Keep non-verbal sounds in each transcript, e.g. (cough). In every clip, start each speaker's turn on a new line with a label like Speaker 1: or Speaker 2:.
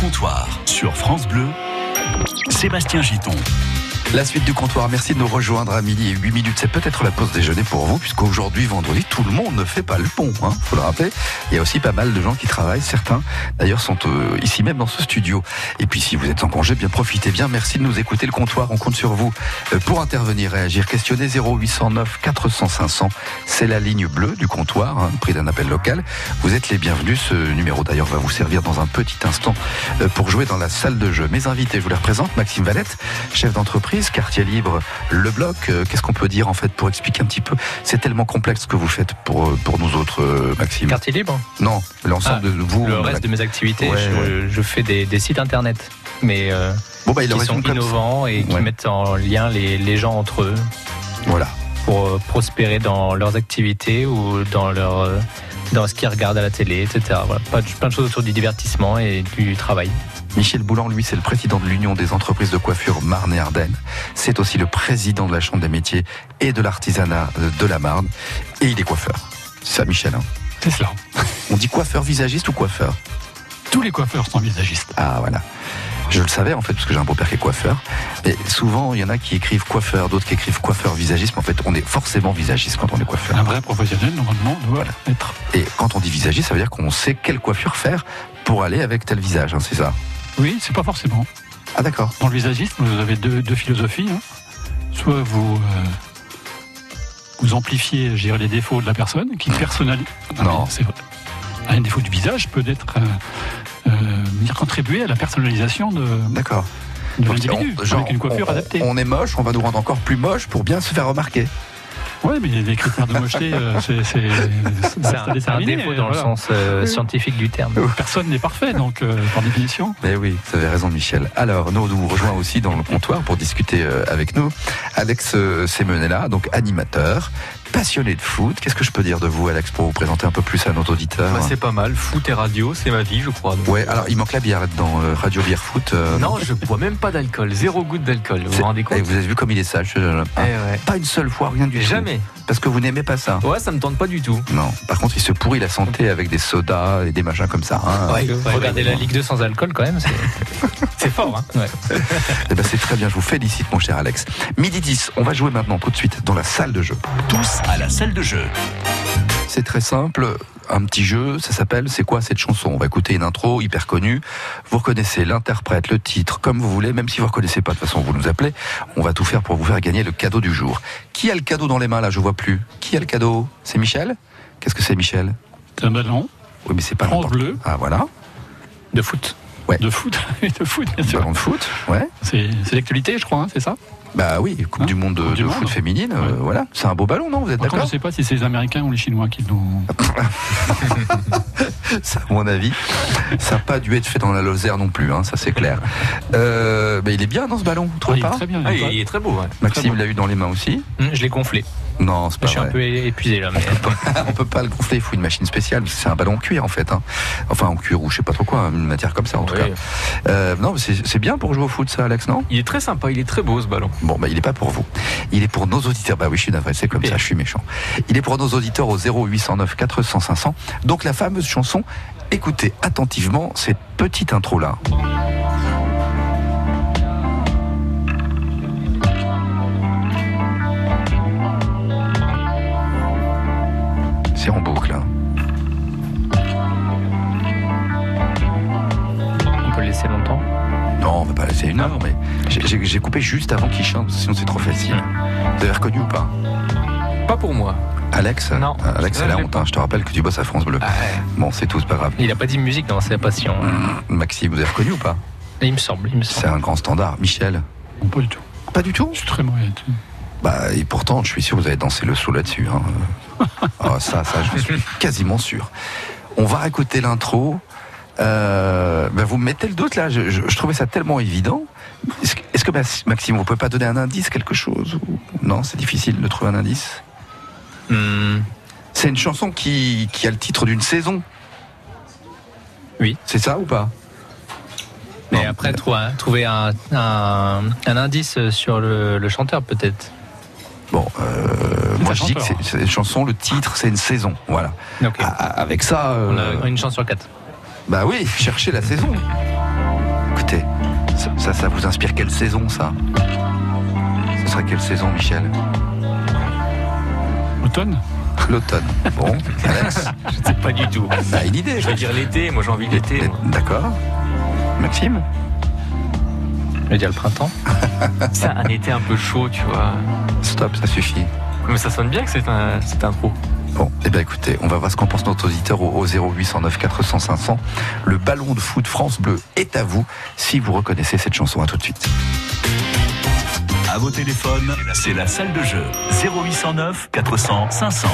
Speaker 1: comptoir sur France Bleu, Sébastien Giton.
Speaker 2: La suite du comptoir, merci de nous rejoindre à midi et 8 minutes. C'est peut-être la pause déjeuner pour vous, puisqu'aujourd'hui, vendredi, tout le monde ne fait pas le pont, hein, faut le rappeler. Il y a aussi pas mal de gens qui travaillent. Certains, d'ailleurs, sont euh, ici même dans ce studio. Et puis, si vous êtes en congé, bien profitez bien. Merci de nous écouter. Le comptoir, on compte sur vous euh, pour intervenir, réagir, questionner 0809 400 500. C'est la ligne bleue du comptoir, hein, prix d'un appel local. Vous êtes les bienvenus. Ce numéro, d'ailleurs, va vous servir dans un petit instant euh, pour jouer dans la salle de jeu. Mes invités, je vous les représente. Maxime Valette, chef d'entreprise quartier libre, le bloc. Euh, qu'est-ce qu'on peut dire en fait pour expliquer un petit peu? C'est tellement complexe ce que vous faites pour, euh, pour nous autres, euh, Maxime.
Speaker 3: Quartier libre?
Speaker 2: Non, l'ensemble
Speaker 3: Ah,
Speaker 2: de vous.
Speaker 3: Le reste de mes activités,
Speaker 2: Ouais,
Speaker 3: je, je fais des, des sites internet, mais euh,
Speaker 2: Bon bah
Speaker 3: qui sont innovants et qui
Speaker 2: Ouais.
Speaker 3: mettent en lien les, les gens entre eux
Speaker 2: Voilà.
Speaker 3: pour prospérer dans leurs activités ou dans leur dans ce qu'ils regardent à la télé, etc. Voilà, plein de choses autour du divertissement et du travail.
Speaker 2: Michel Boulan, lui, c'est le président de l'Union des entreprises de coiffure Marne et Ardennes. C'est aussi le président de la Chambre des métiers et de l'artisanat de la Marne. Et il est coiffeur. C'est ça, Michel. hein
Speaker 4: C'est cela.
Speaker 2: On dit coiffeur visagiste ou coiffeur?
Speaker 4: Tous les coiffeurs sont visagistes.
Speaker 2: Ah voilà. Je le savais en fait parce que j'ai un beau-père qui est coiffeur. Mais souvent il y en a qui écrivent coiffeur, d'autres qui écrivent coiffeur visagiste. Mais en fait on est forcément visagiste quand on est coiffeur.
Speaker 4: Un vrai professionnel, normalement, doit être.
Speaker 2: Et quand on dit visagiste, ça veut dire qu'on sait quelle coiffure faire pour aller avec tel visage. hein, c'est ça?
Speaker 4: Oui, c'est pas forcément.
Speaker 2: Ah d'accord.
Speaker 4: Dans le visagisme, vous avez deux, deux philosophies. hein. Soit vous, euh, vous amplifiez je dirais, les défauts de la personne, qui personnalise.
Speaker 2: Non.
Speaker 4: C'est vrai. Un défaut du visage peut être euh, euh, venir contribuer à la personnalisation de,
Speaker 2: D'accord.
Speaker 4: de l'individu, avec une coiffure
Speaker 2: on-
Speaker 4: adaptée.
Speaker 2: On est moche, on va nous rendre encore plus moche pour bien se faire remarquer.
Speaker 4: Oui, mais les critères de mocheté, euh, (laughs) c'est c'est-
Speaker 3: C'est
Speaker 4: c'est
Speaker 3: un, c'est un
Speaker 4: déterminé,
Speaker 3: défaut dans
Speaker 4: voilà.
Speaker 3: le sens euh, scientifique du terme.
Speaker 4: Personne n'est parfait, donc euh, par définition.
Speaker 2: Mais oui, vous avez raison Michel. Alors, nous nous rejoint aussi dans le comptoir pour discuter euh, avec nous. Alex Semenella, donc animateur, passionné de foot. Qu'est-ce que je peux dire de vous, Alex, pour vous présenter un peu plus à notre auditeur
Speaker 5: Bah, c'est pas mal, foot et radio, c'est ma vie, je crois. donc.
Speaker 2: Ouais, alors il manque la bière là-dedans, euh, Radio Bière Foot. euh,
Speaker 5: Non, je bois même pas d'alcool, zéro goutte d'alcool. Vous
Speaker 2: c'est-
Speaker 5: vous rendez
Speaker 2: et
Speaker 5: compte
Speaker 2: vous avez vu comme il est sage, ce jeune homme.
Speaker 5: Eh ouais.
Speaker 2: Pas une seule fois, rien du tout.
Speaker 5: Jamais.
Speaker 2: Parce que vous n'aimez pas ça.
Speaker 5: Ouais, ça me tente pas du tout.
Speaker 2: Non. Par contre, il se pourrit la santé avec des sodas et des machins comme ça. hein.
Speaker 5: Ouais.
Speaker 3: Regardez la Ligue 2 sans alcool quand même, c'est- (laughs) c'est fort. Hein Ouais.
Speaker 2: Eh ben, c'est très bien, je vous félicite, mon cher Alex. Midi 10, on va jouer maintenant tout de suite dans la salle de jeu.
Speaker 1: Tous à la salle de jeu.
Speaker 2: C'est très simple, un petit jeu, ça s'appelle C'est quoi cette chanson? On va écouter une intro hyper connue. Vous reconnaissez l'interprète, le titre, comme vous voulez, même si vous ne reconnaissez pas, de toute façon, vous nous appelez. On va tout faire pour vous faire gagner le cadeau du jour. Qui a le cadeau dans les mains là? Je vois plus. Qui a le cadeau? C'est Michel? Qu'est-ce que c'est Michel?
Speaker 4: C'est un ballon
Speaker 2: Oui, mais c'est pas
Speaker 4: France Bleu.
Speaker 2: Ah voilà,
Speaker 3: De foot.
Speaker 4: De foot. (laughs) de foot, bien sûr.
Speaker 2: ballon de foot, ouais.
Speaker 4: C'est c'est l'actualité, je crois, hein, c'est ça?
Speaker 2: Bah oui, Coupe
Speaker 4: Hein
Speaker 2: du Monde de,
Speaker 4: Coupe du
Speaker 2: de
Speaker 4: Monde.
Speaker 2: foot féminine, euh,
Speaker 4: Ouais.
Speaker 2: voilà. C'est un beau ballon, non? Vous êtes
Speaker 4: Par contre,
Speaker 2: d'accord?
Speaker 4: je ne sais pas si c'est les Américains ou les Chinois qui l'ont. (laughs)
Speaker 2: Ça, à mon avis, ça n'a pas dû être fait dans la Lozère non plus, hein, ça c'est clair. Euh, il est bien dans ce ballon, vous
Speaker 4: Ah,
Speaker 2: trouvez
Speaker 4: il est très bien.
Speaker 5: Ah,
Speaker 4: il est
Speaker 5: il est très beau, ouais.
Speaker 2: Maxime l'a eu dans les mains aussi.
Speaker 3: Hum, Je l'ai gonflé.
Speaker 2: Non, c'est
Speaker 3: Je
Speaker 2: pas
Speaker 3: suis un peu épuisé là. Mais...
Speaker 2: On peut pas le gonfler, il faut une machine spéciale, c'est un ballon en cuir en fait. hein. Enfin en cuir ou je sais pas trop quoi, une matière comme ça en tout cas. Euh, non, mais c'est bien pour jouer au foot ça, Alex, non?
Speaker 5: Il est très sympa, il est très beau ce ballon.
Speaker 2: Bon, bah, il est pas pour vous. Il est pour nos auditeurs. Bah oui, je suis navré, c'est comme ça, je suis méchant. Il est pour nos auditeurs au 0809 400 500. Donc la fameuse chanson, écoutez attentivement cette petite intro-là. C'est en boucle. hein.
Speaker 3: On peut le laisser longtemps?
Speaker 2: Non, on va pas laisser une heure, mais j'ai- coupé juste avant qu'il chante, sinon c'est trop facile. Vous avez reconnu ou pas?
Speaker 5: Pas pour moi.
Speaker 2: Alex?
Speaker 5: Non.
Speaker 2: Alex, c'est
Speaker 5: Non,
Speaker 2: la
Speaker 5: je
Speaker 2: hein. Te rappelle que tu bosses à France Bleu.
Speaker 5: Ah, ouais.
Speaker 2: Bon, c'est tout, c'est pas grave.
Speaker 3: Il a pas dit musique dans sa passion. hein.
Speaker 2: Hum, Maxime, vous avez reconnu ou pas?
Speaker 3: Il me semble, il me
Speaker 2: C'est
Speaker 3: semble.
Speaker 2: un grand standard. Michel?
Speaker 4: Pas du tout.
Speaker 2: Pas du tout?
Speaker 4: Je suis très mauvais.
Speaker 2: Bah, et pourtant, je suis sûr que vous avez dansé le saut là-dessus. hein. Ah, (laughs) ça, ça, je suis quasiment sûr. On va écouter l'intro. Euh, bah, vous me mettez le doute là, je, je- je trouvais ça tellement évident. Est-ce que, est-ce que, Max- Maxime, vous pouvez pas donner un indice, quelque chose Non, c'est difficile de trouver un indice?
Speaker 3: Hum,
Speaker 2: C'est une chanson qui, qui a le titre d'une saison.
Speaker 3: Oui.
Speaker 2: C'est ça ou pas?
Speaker 3: Mais
Speaker 2: Non,
Speaker 3: après, trouver, un- trouver un, un- un indice sur le, le chanteur peut-être.
Speaker 2: Bon, euh, moi je dis que c'est une chanson, le titre, c'est une saison. Voilà. Avec ça,
Speaker 3: On
Speaker 2: euh,
Speaker 3: a une chance sur quatre.
Speaker 2: bah oui, cherchez la saison. Écoutez, ça, ça, ça vous inspire quelle saison, ça? Ce serait quelle saison, Michel?
Speaker 4: Automne
Speaker 2: L'automne. Bon, (laughs) Alex,
Speaker 5: Je ne sais pas du tout.
Speaker 2: t'as une idée
Speaker 5: Je vais dire l'été, moi j'ai envie de l'été.
Speaker 2: D'accord? Maxime?
Speaker 3: Je vais dire le printemps. (laughs)
Speaker 5: C'est un été un peu chaud, tu vois.
Speaker 2: Stop, ça suffit.
Speaker 5: Mais ça sonne bien que c'est un, c'est un pro.
Speaker 2: Bon, eh bien écoutez, on va voir ce qu'en pense notre auditeur au, au 0809 400 500. Le ballon de foot France Bleu est à vous si vous reconnaissez cette chanson. À tout de suite.
Speaker 1: À vos téléphones, c'est la salle de jeu. 0809 400 500.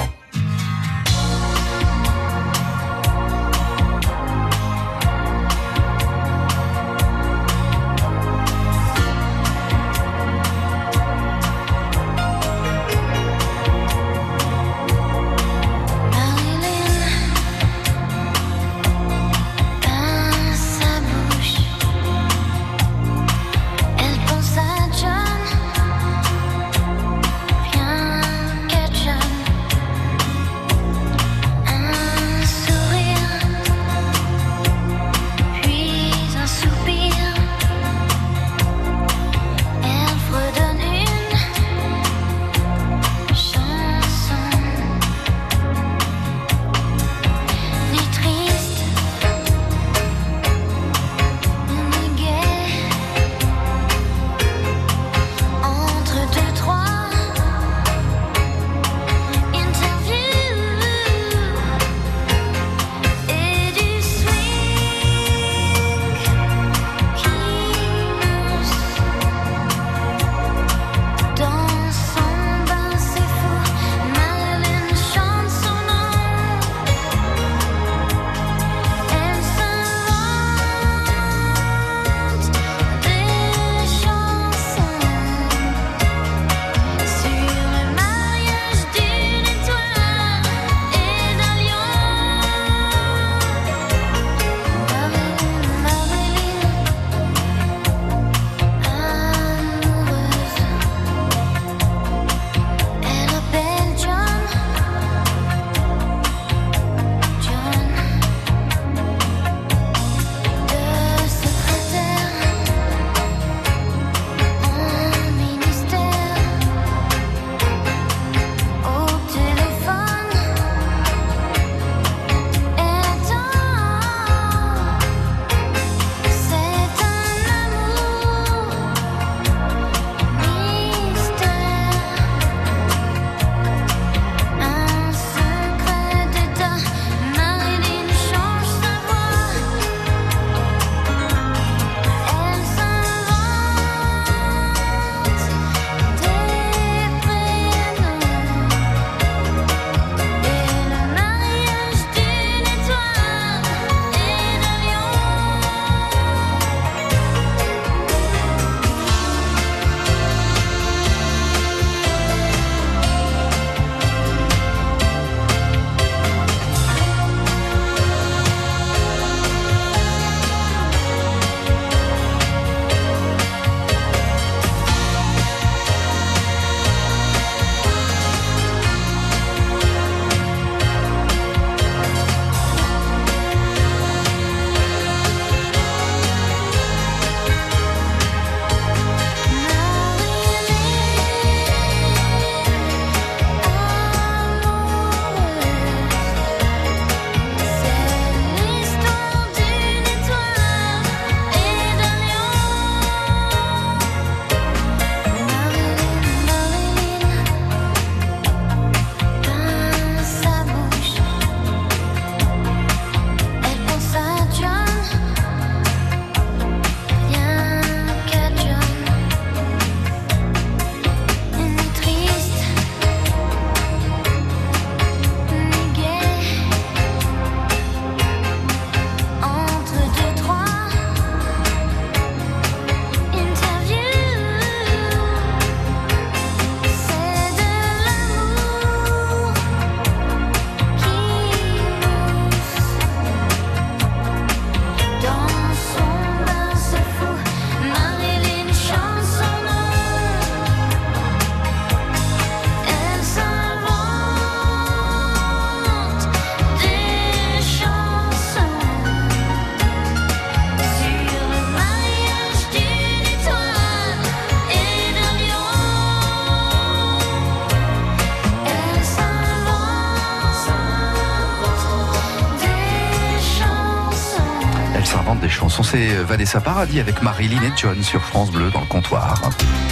Speaker 2: Vanessa Paradis avec Marilyn et John sur France Bleu dans le comptoir.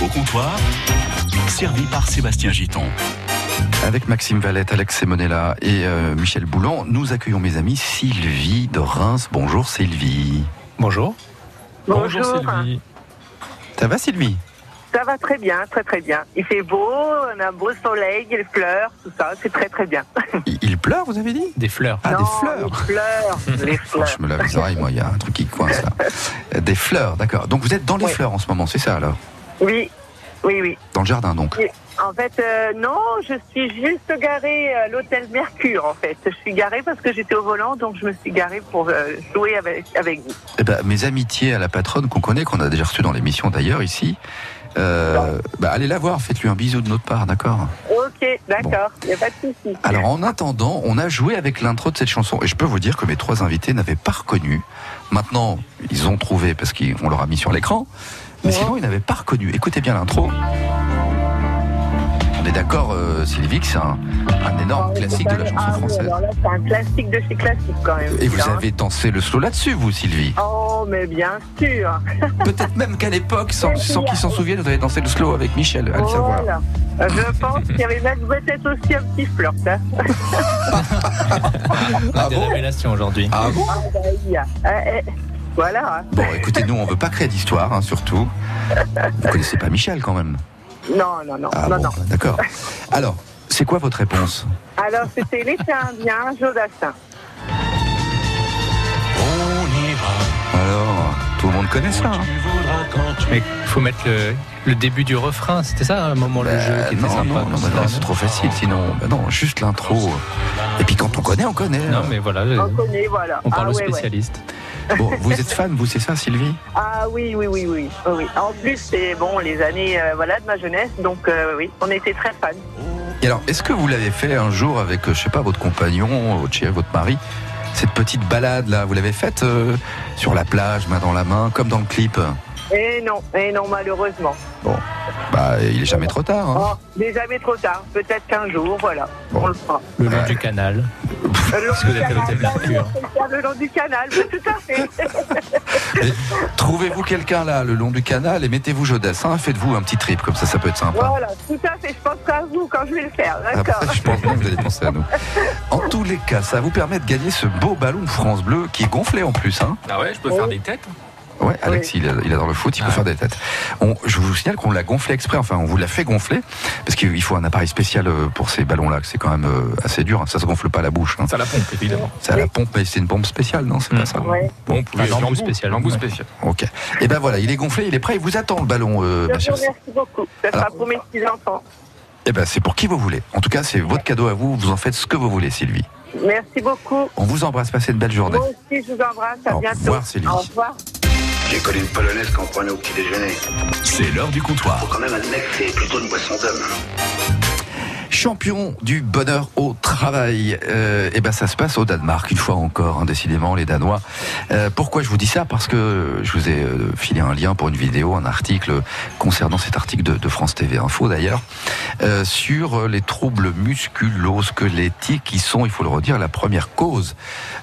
Speaker 1: Au comptoir, servi par Sébastien Giton.
Speaker 2: Avec Maxime Valette, Alex Semonella et euh, Michel Boulan, nous accueillons mes amis Sylvie de Reims. Bonjour Sylvie.
Speaker 3: Bonjour.
Speaker 6: Bonjour.
Speaker 5: Sylvie.
Speaker 2: Ça va Sylvie?
Speaker 6: Ça va très bien, très très bien. Il fait beau, on a un beau soleil, il fleurs, tout ça, c'est très très bien. (laughs)
Speaker 2: il, il pleure, vous avez dit
Speaker 3: Des fleurs.
Speaker 2: Ah,
Speaker 6: Non,
Speaker 2: des fleurs (laughs)
Speaker 6: Les fleurs, les fleurs.
Speaker 2: Je me lave les oreilles, moi, il y a un truc qui coince là. Euh, Des fleurs, d'accord. Donc vous êtes dans les
Speaker 6: Oui.
Speaker 2: fleurs en ce moment, c'est ça alors
Speaker 6: Oui, oui, oui.
Speaker 2: Dans le jardin donc
Speaker 6: En fait, euh, non, je suis juste garée à l'hôtel Mercure, en fait. Je suis garée parce que j'étais au volant, donc je me suis garée pour euh, jouer avec, avec vous.
Speaker 2: Eh ben, mes amitiés à la patronne qu'on connaît, qu'on a déjà reçue dans l'émission d'ailleurs ici, euh, bah, allez la voir, faites-lui un bisou de notre part, d'accord
Speaker 6: Ok, d'accord, il n'y a pas de souci.
Speaker 2: Alors en attendant, on a joué avec l'intro de cette chanson et je peux vous dire que mes trois invités n'avaient pas reconnu. Maintenant, ils ont trouvé parce qu'on leur a mis sur l'écran, mais sinon ils n'avaient pas reconnu. Écoutez bien l'intro. On est d'accord, euh, Sylvie, que c'est un, un énorme
Speaker 6: Ah,
Speaker 2: classique de la chanson
Speaker 6: ah
Speaker 2: française.
Speaker 6: alors là, c'est un classique de chez classique, quand même.
Speaker 2: Et vous
Speaker 6: Hein.
Speaker 2: avez dansé le slow là-dessus, vous, Sylvie?
Speaker 6: Oh, mais bien sûr. (laughs)
Speaker 2: Peut-être même qu'à l'époque, sans, sans qu'ils s'en souviennent, vous avez dansé le slow avec Michel, à le savoir.
Speaker 6: Voilà. Euh, Je pense qu'il y avait même peut-être aussi un petit flirt. Hein. (laughs)
Speaker 2: Ah
Speaker 3: Des
Speaker 2: bon
Speaker 3: révélations aujourd'hui.
Speaker 2: Ah bon?
Speaker 6: Ah, bah. Euh, euh, voilà.
Speaker 2: Bon, écoutez, nous, on veut pas créer d'histoire, hein, surtout. Vous connaissez pas Michel, quand même
Speaker 6: Non, non, non,
Speaker 2: Ah
Speaker 6: non,
Speaker 2: bon,
Speaker 6: non.
Speaker 2: d'accord. (laughs) Alors, c'est quoi votre réponse
Speaker 6: Alors, c'était l'été indien, Jodassin.
Speaker 2: Alors, tout le monde connaît ça hein
Speaker 3: Mais il faut mettre le, le début du refrain. C'était ça, à un moment, le
Speaker 2: Bah,
Speaker 3: jeu qui était
Speaker 2: non,
Speaker 3: sympa.
Speaker 2: non, non, bah non, c'est trop facile, sinon, bah non, juste l'intro. Et puis quand on connaît, on connaît.
Speaker 3: Non, mais voilà,
Speaker 6: On connaît, voilà.
Speaker 3: on parle
Speaker 6: ah,
Speaker 3: aux
Speaker 6: ouais, ouais.
Speaker 2: Bon, vous êtes fan, vous, c'est ça, Sylvie
Speaker 6: Ah oui, oui, oui, oui, oui, oui. En plus, c'est bon, les années euh, voilà, de ma jeunesse, donc euh, oui, on était très fans.
Speaker 2: Et alors, est-ce que vous l'avez fait un jour avec, euh, je sais pas, votre compagnon, votre chéri, votre mari Cette petite balade là, vous l'avez faite euh, sur la plage, main dans la main, comme dans le clip?
Speaker 6: Et non, et non, malheureusement.
Speaker 2: Bah, il est jamais trop tard. Hein.
Speaker 6: Oh, mais jamais trop tard. Peut-être qu'un jour, voilà,
Speaker 2: Bon.
Speaker 6: on le fera.
Speaker 3: Le long
Speaker 2: Ouais.
Speaker 3: du canal.
Speaker 6: Le long
Speaker 3: Parce que
Speaker 6: du canal. Le long du canal, tout à fait. (laughs)
Speaker 2: Trouvez-vous quelqu'un là, le long du canal, et mettez-vous Jodassin, faites-vous un petit trip, comme ça, ça peut être sympa.
Speaker 6: Voilà, tout à fait. Je penserai à vous quand je vais le faire, d'accord
Speaker 2: Après, je pense bien que vous allez penser à nous. (laughs) En tous les cas, ça vous permet de gagner ce beau ballon France Bleu qui est gonflé en plus. Hein
Speaker 5: Ah ouais, je peux faire des têtes
Speaker 2: ouais, Alex, il, il adore le foot, il peut
Speaker 5: Ah.
Speaker 2: faire des têtes. On- je vous signale qu'on l'a gonflé exprès, enfin, on vous l'a fait gonfler, parce qu'il faut un appareil spécial euh, pour ces ballons-là, que c'est quand même euh, assez dur. hein. Ça se gonfle pas à la bouche. hein.
Speaker 5: Ça la pompe, évidemment.
Speaker 2: C'est à la pompe, mais c'est une pompe spéciale, non C'est pas
Speaker 3: Mm.
Speaker 2: ça
Speaker 6: Ouais.
Speaker 5: Bon,
Speaker 3: Un lambeau spécial.
Speaker 5: Lambeau
Speaker 3: Ouais.
Speaker 5: spécial.
Speaker 2: Ok. Et ben voilà, il est gonflé, il est prêt, il vous attend le ballon, euh, ma chère
Speaker 6: remercie beaucoup. Ça sera pour mes petits-enfants.
Speaker 2: Eh ben, c'est pour qui vous voulez. En tout cas, c'est votre cadeau à vous. Vous en faites ce que vous voulez, Sylvie.
Speaker 6: Merci beaucoup.
Speaker 2: On vous embrasse. Passez une belle journée.
Speaker 6: Moi aussi, je vous embrasse. À
Speaker 2: Au
Speaker 6: bientôt.
Speaker 2: revoir, Sylvie.
Speaker 6: Au revoir.
Speaker 7: J'ai connu une polonaise qu'on prenait au petit déjeuner.
Speaker 1: C'est l'heure du comptoir.
Speaker 7: Faut quand même admettre que c'est plutôt une boisson d'homme.
Speaker 2: Champion du bonheur au travail. Euh, et ben ça se passe au Danemark une fois encore, hein, décidément les Danois. Euh, pourquoi je vous dis ça? Parce que je vous ai euh, filé un lien pour une vidéo, un article concernant cet article de, France TV Info d'ailleurs euh, sur les troubles musculo-squelettiques qui sont, il faut le redire, la première cause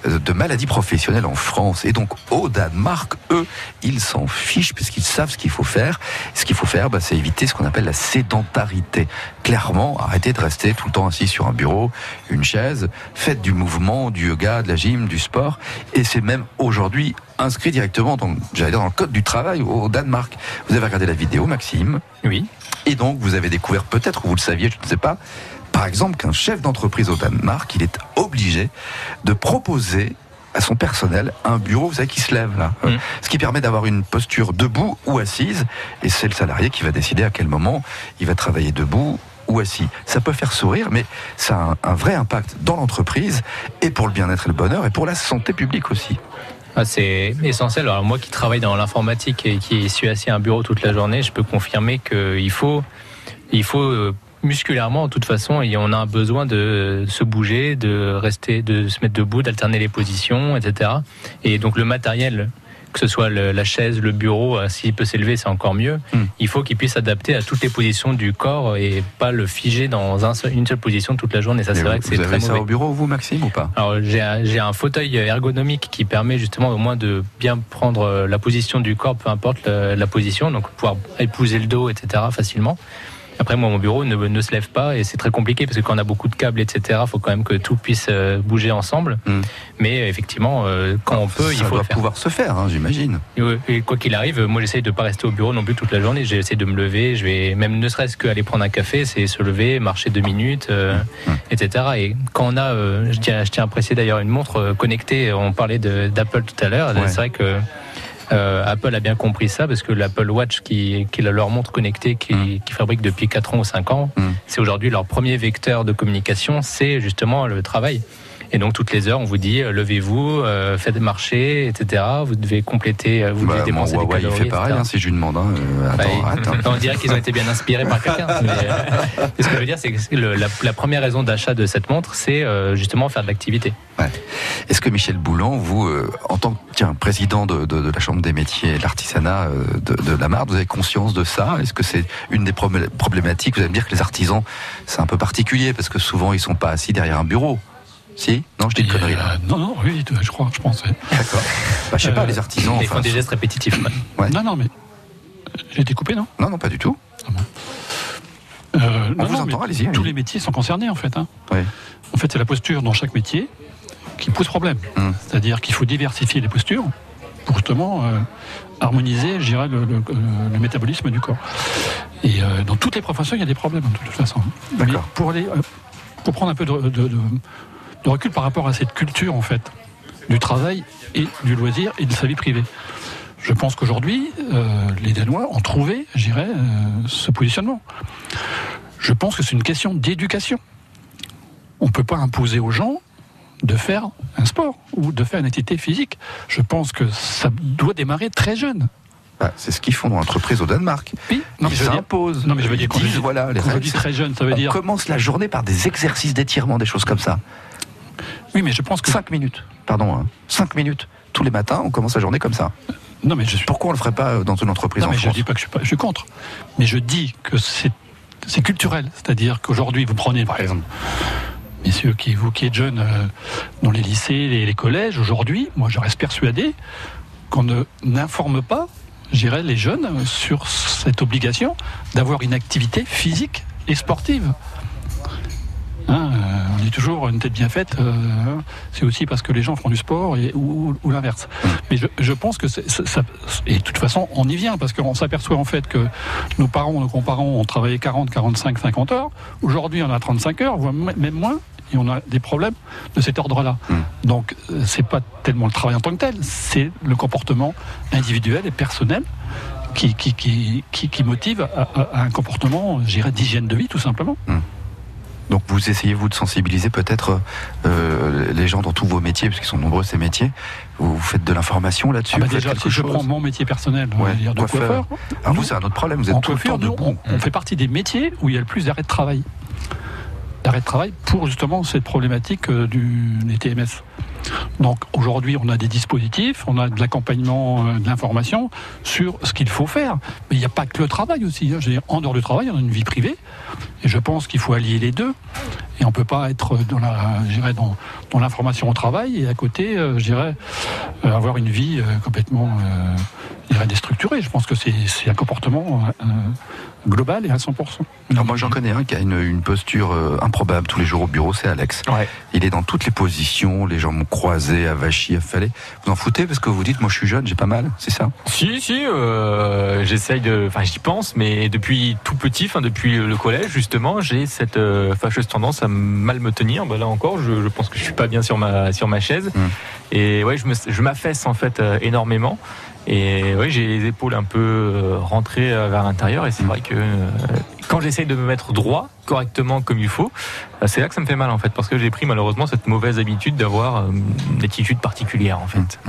Speaker 2: de maladies professionnelles en France. Et donc au Danemark, eux, ils s'en fichent puisqu'ils savent ce qu'il faut faire. Ce qu'il faut faire, bah, c'est éviter ce qu'on appelle la sédentarité. Clairement, arrêtez de rester tout le temps assis sur un bureau, une chaise. Faites du mouvement, du yoga, de la gym, du sport. Et c'est même aujourd'hui inscrit directement dans, j'allais dire, dans le code du travail au Danemark. Vous avez regardé la vidéo, Maxime.
Speaker 3: Oui.
Speaker 2: Et donc, vous avez découvert, peut-être, ou vous le saviez, je ne sais pas, par exemple, qu'un chef d'entreprise au Danemark, il est obligé de proposer à son personnel un bureau, vous savez, qui se lève là.
Speaker 3: Mm.
Speaker 2: Ce qui permet d'avoir une posture debout ou assise. Et c'est le salarié qui va décider à quel moment il va travailler debout ou assis. Ça peut faire sourire, mais ça a un, vrai impact dans l'entreprise et pour le bien-être et le bonheur et pour la santé publique aussi.
Speaker 3: Ah, c'est essentiel. Alors moi qui travaille dans l'informatique et qui suis assis à un bureau toute la journée, je peux confirmer qu'il faut, il faut euh, musculairement, de toute façon, et on a besoin de se bouger, de rester, de se mettre debout, d'alterner les positions, etc. Et donc le matériel que ce soit le- la chaise, le bureau, euh, s'il peut s'élever, c'est encore mieux.
Speaker 2: Hmm.
Speaker 3: Il faut qu'il puisse s'adapter à toutes les positions du corps et pas le figer dans un seul- une seule position toute la journée. Ça, c'est vrai que c'est très
Speaker 2: ça
Speaker 3: mauvais.
Speaker 2: au bureau, vous, Maxime, ou pas
Speaker 3: Alors j'ai un, j'ai un fauteuil ergonomique qui permet justement au moins de bien prendre euh, la position du corps, peu importe la, la position, donc pouvoir épouser le dos, etc. facilement. Après moi mon bureau ne, ne se lève pas et c'est très compliqué parce que quand on a beaucoup de câbles, etc. Il faut quand même que tout puisse euh, bouger ensemble.
Speaker 2: Mm.
Speaker 3: Mais euh, effectivement, euh, quand on peut,
Speaker 2: ça
Speaker 3: il faut
Speaker 2: doit
Speaker 3: le faire.
Speaker 2: pouvoir se faire, hein, j'imagine.
Speaker 3: Et, quoi qu'il arrive, moi j'essaye de pas rester au bureau non plus toute la journée. J'essaie de me lever. Je vais même ne serait-ce qu'aller prendre un café, c'est se lever, marcher deux minutes, euh,
Speaker 2: Mmh.
Speaker 3: etc. Et quand on a, je tiens, je tiens à préciser d'ailleurs une montre connectée. On parlait d'Apple tout à l'heure.
Speaker 2: Ouais.
Speaker 3: C'est vrai que euh, Apple a bien compris ça parce que l'Apple Watch, qui, qui est leur montre connectée, qui,
Speaker 2: Mmh.
Speaker 3: qui fabrique depuis 4 ans ou 5 ans,
Speaker 2: Mm.
Speaker 3: c'est aujourd'hui leur premier vecteur de communication, c'est justement le travail. Et donc toutes les heures, on vous dit euh, levez-vous, euh, faites marcher, etc. Vous devez compléter, euh, vous
Speaker 2: Bah,
Speaker 3: devez dépenser des
Speaker 2: Huawei, il
Speaker 3: calories.
Speaker 2: fait pareil, hein, si je lui demande. hein, euh, attends,
Speaker 3: Bah. (laughs) On dirait qu'ils ont été bien inspirés par quelqu'un. (laughs) Euh, ce que je veux dire, c'est que le- la, la première raison d'achat de cette montre, c'est justement faire de l'activité.
Speaker 2: Est-ce que Michel Boulan, vous, en tant que tiens, président de, de- de la Chambre des métiers et de l'artisanat de, de la Marne, vous avez conscience de ça? Est-ce que c'est une des problé- problématiques? Vous allez me dire que les artisans, c'est un peu particulier parce que souvent ils sont pas assis derrière un bureau. Si Non, je dis une connerie là.
Speaker 4: euh, non, non, oui, je crois, je pense. oui.
Speaker 2: D'accord. Bah, je sais pas,
Speaker 4: euh,
Speaker 2: les artisans.
Speaker 3: Ils
Speaker 2: enfin,
Speaker 3: font des gestes répétitifs.
Speaker 2: Ouais.
Speaker 4: Non, non, mais j'ai été coupé, non?
Speaker 2: Non, non, pas du tout.
Speaker 4: Euh,
Speaker 2: On
Speaker 4: non,
Speaker 2: vous
Speaker 4: non,
Speaker 2: entend,
Speaker 4: mais
Speaker 2: allez-y,
Speaker 4: Tous les métiers sont concernés, en fait. hein.
Speaker 2: Ouais.
Speaker 4: En fait, c'est la posture dans chaque métier qui pose problème.
Speaker 2: Hum.
Speaker 4: C'est-à-dire qu'il faut diversifier les postures pour justement euh, harmoniser, je dirais, le, le- le métabolisme du corps. Et euh, dans toutes les professions, il y a des problèmes, de toute façon. Mais
Speaker 2: D'accord.
Speaker 4: pour aller, euh, pour prendre un peu de, de- de- de recul par rapport à cette culture, en fait, du travail et du loisir et de sa vie privée. Je pense qu'aujourd'hui, euh, les Danois ont trouvé, je dirais, euh, ce positionnement. Je pense que c'est une question d'éducation. On ne peut pas imposer aux gens de faire un sport ou de faire une activité physique. Je pense que ça doit démarrer très jeune.
Speaker 2: Bah, c'est ce qu'ils font dans l'entreprise au Danemark.
Speaker 4: Oui, non,
Speaker 2: ils s'imposent.
Speaker 4: non, mais je veux
Speaker 2: Ils
Speaker 4: dire, quand je
Speaker 2: disent,
Speaker 4: dis-
Speaker 2: voilà, les
Speaker 4: quand je dis très jeune, ça veut
Speaker 2: On
Speaker 4: dire.
Speaker 2: commence la journée par des exercices d'étirement, des choses comme ça.
Speaker 4: Oui, mais je pense que.
Speaker 2: 5 minutes, pardon, 5 minutes. Tous les matins, on commence la journée comme ça.
Speaker 4: Non, mais je suis.
Speaker 2: Pourquoi on le ferait pas euh, dans une entreprise
Speaker 4: Non,
Speaker 2: en
Speaker 4: mais je
Speaker 2: France
Speaker 4: dis pas que je suis, pas, je suis contre. Mais je dis que c'est c'est culturel. C'est-à-dire qu'aujourd'hui, vous prenez, par exemple, messieurs, qui, vous qui êtes jeunes euh, dans les lycées, les, les collèges, aujourd'hui, moi, je reste persuadé qu'on ne n'informe pas, j'irais, les jeunes sur cette obligation d'avoir une activité physique et sportive. Hein, toujours une tête bien faite, euh, c'est aussi parce que les gens font du sport et, ou, ou- ou l'inverse. Mais je, je pense que c'est- ça, ça- et de toute façon, on y vient parce qu'on s'aperçoit en fait que nos parents, nos grands-parents ont travaillé 40, 45, 50 heures. Aujourd'hui, on a 35 heures, voire même moins, et on a des problèmes de cet ordre-là.
Speaker 2: Mm.
Speaker 4: Donc, euh, c'est pas tellement le travail en tant que tel, c'est le comportement individuel et personnel qui, qui, qui, motive à, un comportement, je dirais, d'hygiène de vie, tout simplement.
Speaker 2: Donc vous essayez vous de sensibiliser peut-être euh, les gens dans tous vos métiers, parce qu'ils sont nombreux ces métiers. Vous, vous faites de l'information là-dessus.
Speaker 4: Ah bah déjà, si je
Speaker 2: chose
Speaker 4: prends mon métier personnel,
Speaker 2: Ouais,
Speaker 4: dire de
Speaker 2: coiffeur. Alors vous c'est un autre problème. Vous êtes
Speaker 4: en
Speaker 2: tout le
Speaker 4: coiffure,
Speaker 2: temps
Speaker 4: nous,
Speaker 2: debout.
Speaker 4: on, on fait partie des métiers où il y a le plus d'arrêts de travail. D'arrêts de travail pour justement cette problématique euh, du, des TMS. Donc aujourd'hui, on a des dispositifs, on a de l'accompagnement, euh, de l'information sur ce qu'il faut faire. Mais il n'y a pas que le travail aussi. hein. Je veux dire, en dehors du travail, on a une vie privée. Et je pense qu'il faut allier les deux. Et on ne peut pas être dans l'information au travail et à côté, euh, je dirais, euh, avoir une vie complètement je dirais, déstructurée. Je pense que c'est un comportement global et à 100%.
Speaker 2: Alors moi j'en connais un qui a une, une posture improbable tous les jours au bureau, c'est Alex.
Speaker 5: Ouais.
Speaker 2: Il est dans toutes les positions, les jambes croisées, avachis, affalés. Vous en foutez parce que vous dites moi je suis jeune, j'ai pas mal, c'est ça?
Speaker 5: Si, si, euh, j'essaye de. Enfin, j'y pense, mais depuis tout petit, enfin, depuis le collège, justement, j'ai cette euh, fâcheuse tendance à mal me tenir. Bah, là encore, je, je pense que je suis pas bien sur ma, sur ma chaise.
Speaker 2: Mm.
Speaker 5: Et ouais, je me- je m'affaisse, en fait, euh, énormément. Et ouais, j'ai les épaules un peu rentrées vers l'intérieur. Et c'est
Speaker 2: Mm.
Speaker 5: vrai que quand j'essaye de me mettre droit, correctement comme il faut, euh, c'est là que ça me fait mal en fait, parce que j'ai pris malheureusement cette mauvaise habitude d'avoir euh, une attitude particulière en fait.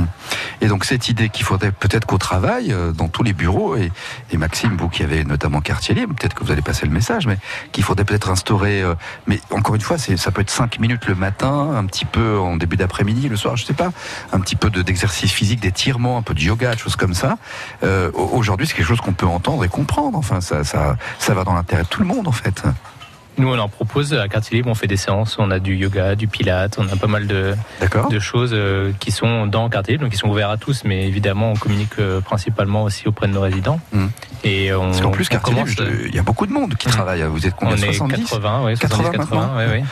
Speaker 2: Et donc cette idée qu'il faudrait peut-être qu'au travail, euh, dans tous les bureaux, et, et Maxime, vous qui avez notamment quartier libre, peut-être que vous allez passer le message, mais qu'il faudrait peut-être instaurer, mais encore une fois, ça peut être 5 minutes le matin, un petit peu en début d'après-midi, le soir, je sais pas, un petit peu de, d'exercice physique, d'étirement, un peu de yoga, des choses comme ça. Au- aujourd'hui, c'est quelque chose qu'on peut entendre et comprendre. Enfin, ça, ça, ça va dans l'intérêt de tout le monde, en fait.
Speaker 3: Nous, on en propose à Quartier Libre, on fait des séances, on a du yoga, du pilate, on a pas mal de, de choses euh, qui sont dans Quartier Libre, donc qui sont ouverts à tous, mais évidemment, on communique euh, principalement aussi auprès de nos résidents.
Speaker 2: Mm.
Speaker 3: Et on,
Speaker 2: Parce qu'en plus,
Speaker 3: on
Speaker 2: quartier libre, il y a beaucoup de monde qui
Speaker 3: Mhm.
Speaker 2: travaille. Vous êtes
Speaker 3: on
Speaker 2: combien
Speaker 3: est
Speaker 2: 70
Speaker 3: 80, oui,
Speaker 2: 80
Speaker 3: 70, 80,
Speaker 2: maintenant
Speaker 3: oui, oui.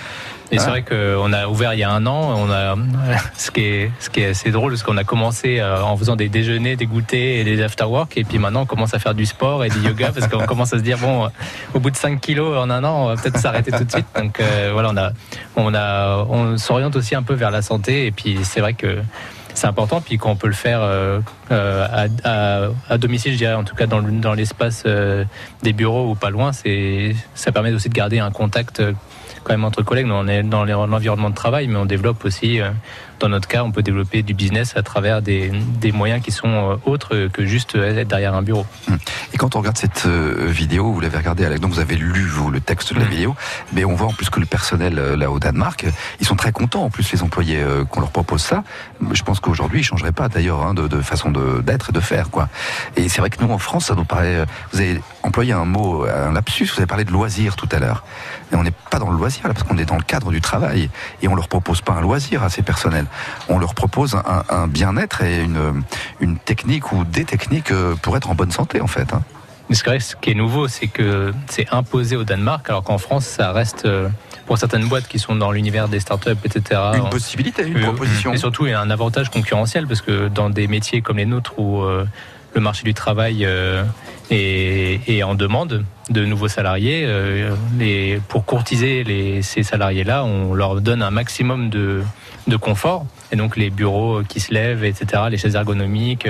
Speaker 3: Et
Speaker 2: Ah.
Speaker 3: c'est vrai qu'on a ouvert il y a un an. On a (laughs) ce qui est ce qui est assez drôle, parce qu'on a commencé euh, en faisant des déjeuners, des goûters et des after-work, et puis maintenant on commence à faire du sport et du yoga parce qu'on (laughs) commence à se dire bon, euh, au bout de 5 kilos en un an, on va peut-être s'arrêter tout de suite. Donc euh, voilà, on a on a on s'oriente aussi un peu vers la santé, et puis c'est vrai que c'est important, puis qu'on peut le faire euh, à, à- à domicile, je dirais, en tout cas dans, le- dans l'espace euh, des bureaux ou pas loin, c'est, ça permet aussi de garder un contact euh, quand même entre collègues. Nous, on est dans l'environnement de travail, mais on développe aussi, euh, dans notre cas, on peut développer du business à travers des, des moyens qui sont euh, autres que juste être derrière un bureau.
Speaker 2: Et quand on regarde cette euh, vidéo, vous l'avez regardée, donc vous avez lu vous le texte de la
Speaker 3: Mhm.
Speaker 2: vidéo, mais on voit en plus que le personnel euh, là au Danemark, euh, ils sont très contents en plus les employés euh, qu'on leur propose ça. Je pense qu'aujourd'hui ils changeraient pas d'ailleurs hein, de, de façon de- d'être et de faire quoi. Et c'est vrai que nous en France, ça nous paraît. euh, Vous avez employé un mot, un lapsus. Vous avez parlé de loisir tout à l'heure. Et on n'est pas dans le loisir parce qu'on est dans le cadre du travail et on leur propose pas un loisir à ces personnels. On leur propose un, bien-être et une, une technique ou des techniques euh, pour être en bonne santé en fait. hein.
Speaker 3: Mais ce qui est nouveau, c'est que c'est imposé au Danemark, alors qu'en France, ça reste, euh, pour certaines boîtes qui sont dans l'univers des startups, etc.
Speaker 2: Une possibilité, une
Speaker 3: Euh,
Speaker 2: proposition.
Speaker 3: Et surtout, il y a un avantage concurrentiel parce que dans des métiers comme les nôtres où euh, le marché du travail euh, est, est en demande de nouveaux salariés, euh, les, pour courtiser les, ces salariés-là, on leur donne un maximum de, de confort. Et donc les bureaux qui se lèvent, etc., les chaises ergonomiques,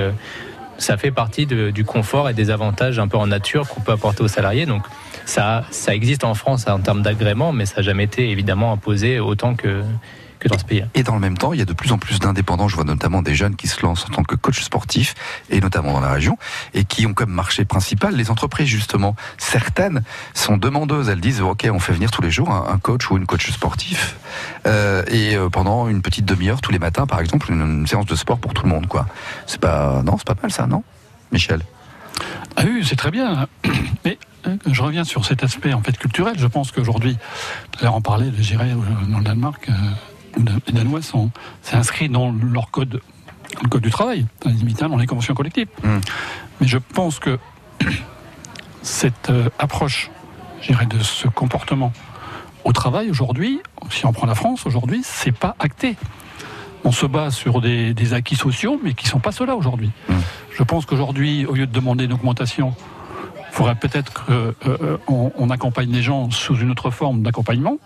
Speaker 3: ça fait partie de- du confort et des avantages un peu en nature qu'on peut apporter aux salariés. Donc ça, ça existe en France en termes d'agrément, mais ça n'a jamais été évidemment imposé autant que, dans ce pays.
Speaker 2: Et dans le même temps, il y a de plus en plus d'indépendants. Je vois notamment des jeunes qui se lancent en tant que coach sportif, et notamment dans la région, et qui ont comme marché principal les entreprises, justement. Certaines sont demandeuses. Elles disent, OK, on fait venir tous les jours un, coach ou une coach sportif, euh, et euh, pendant une petite demi-heure tous les matins, par exemple, une, une séance de sport pour tout le monde, quoi. C'est pas, non, c'est pas mal ça, non? Michel?
Speaker 4: Ah oui, c'est très bien. (clears throat) Mais euh, je reviens sur cet aspect en fait culturel. Je pense qu'aujourd'hui, l'heure on parlait, je dirais, euh, dans le Danemark, euh, les Danois sont, c'est inscrit dans leur code, le code du travail, dans les conventions collectives.
Speaker 2: Mm.
Speaker 4: Mais je pense que (clears throat) cette approche, je dirais, de ce comportement au travail aujourd'hui, si on prend la France aujourd'hui, c'est pas acté. On se base sur des, des acquis sociaux, mais qui sont pas ceux-là aujourd'hui.
Speaker 2: Mm.
Speaker 4: Je pense qu'aujourd'hui, au lieu de demander une augmentation, il faudrait peut-être qu'on on accompagne les gens sous une autre forme d'accompagnement,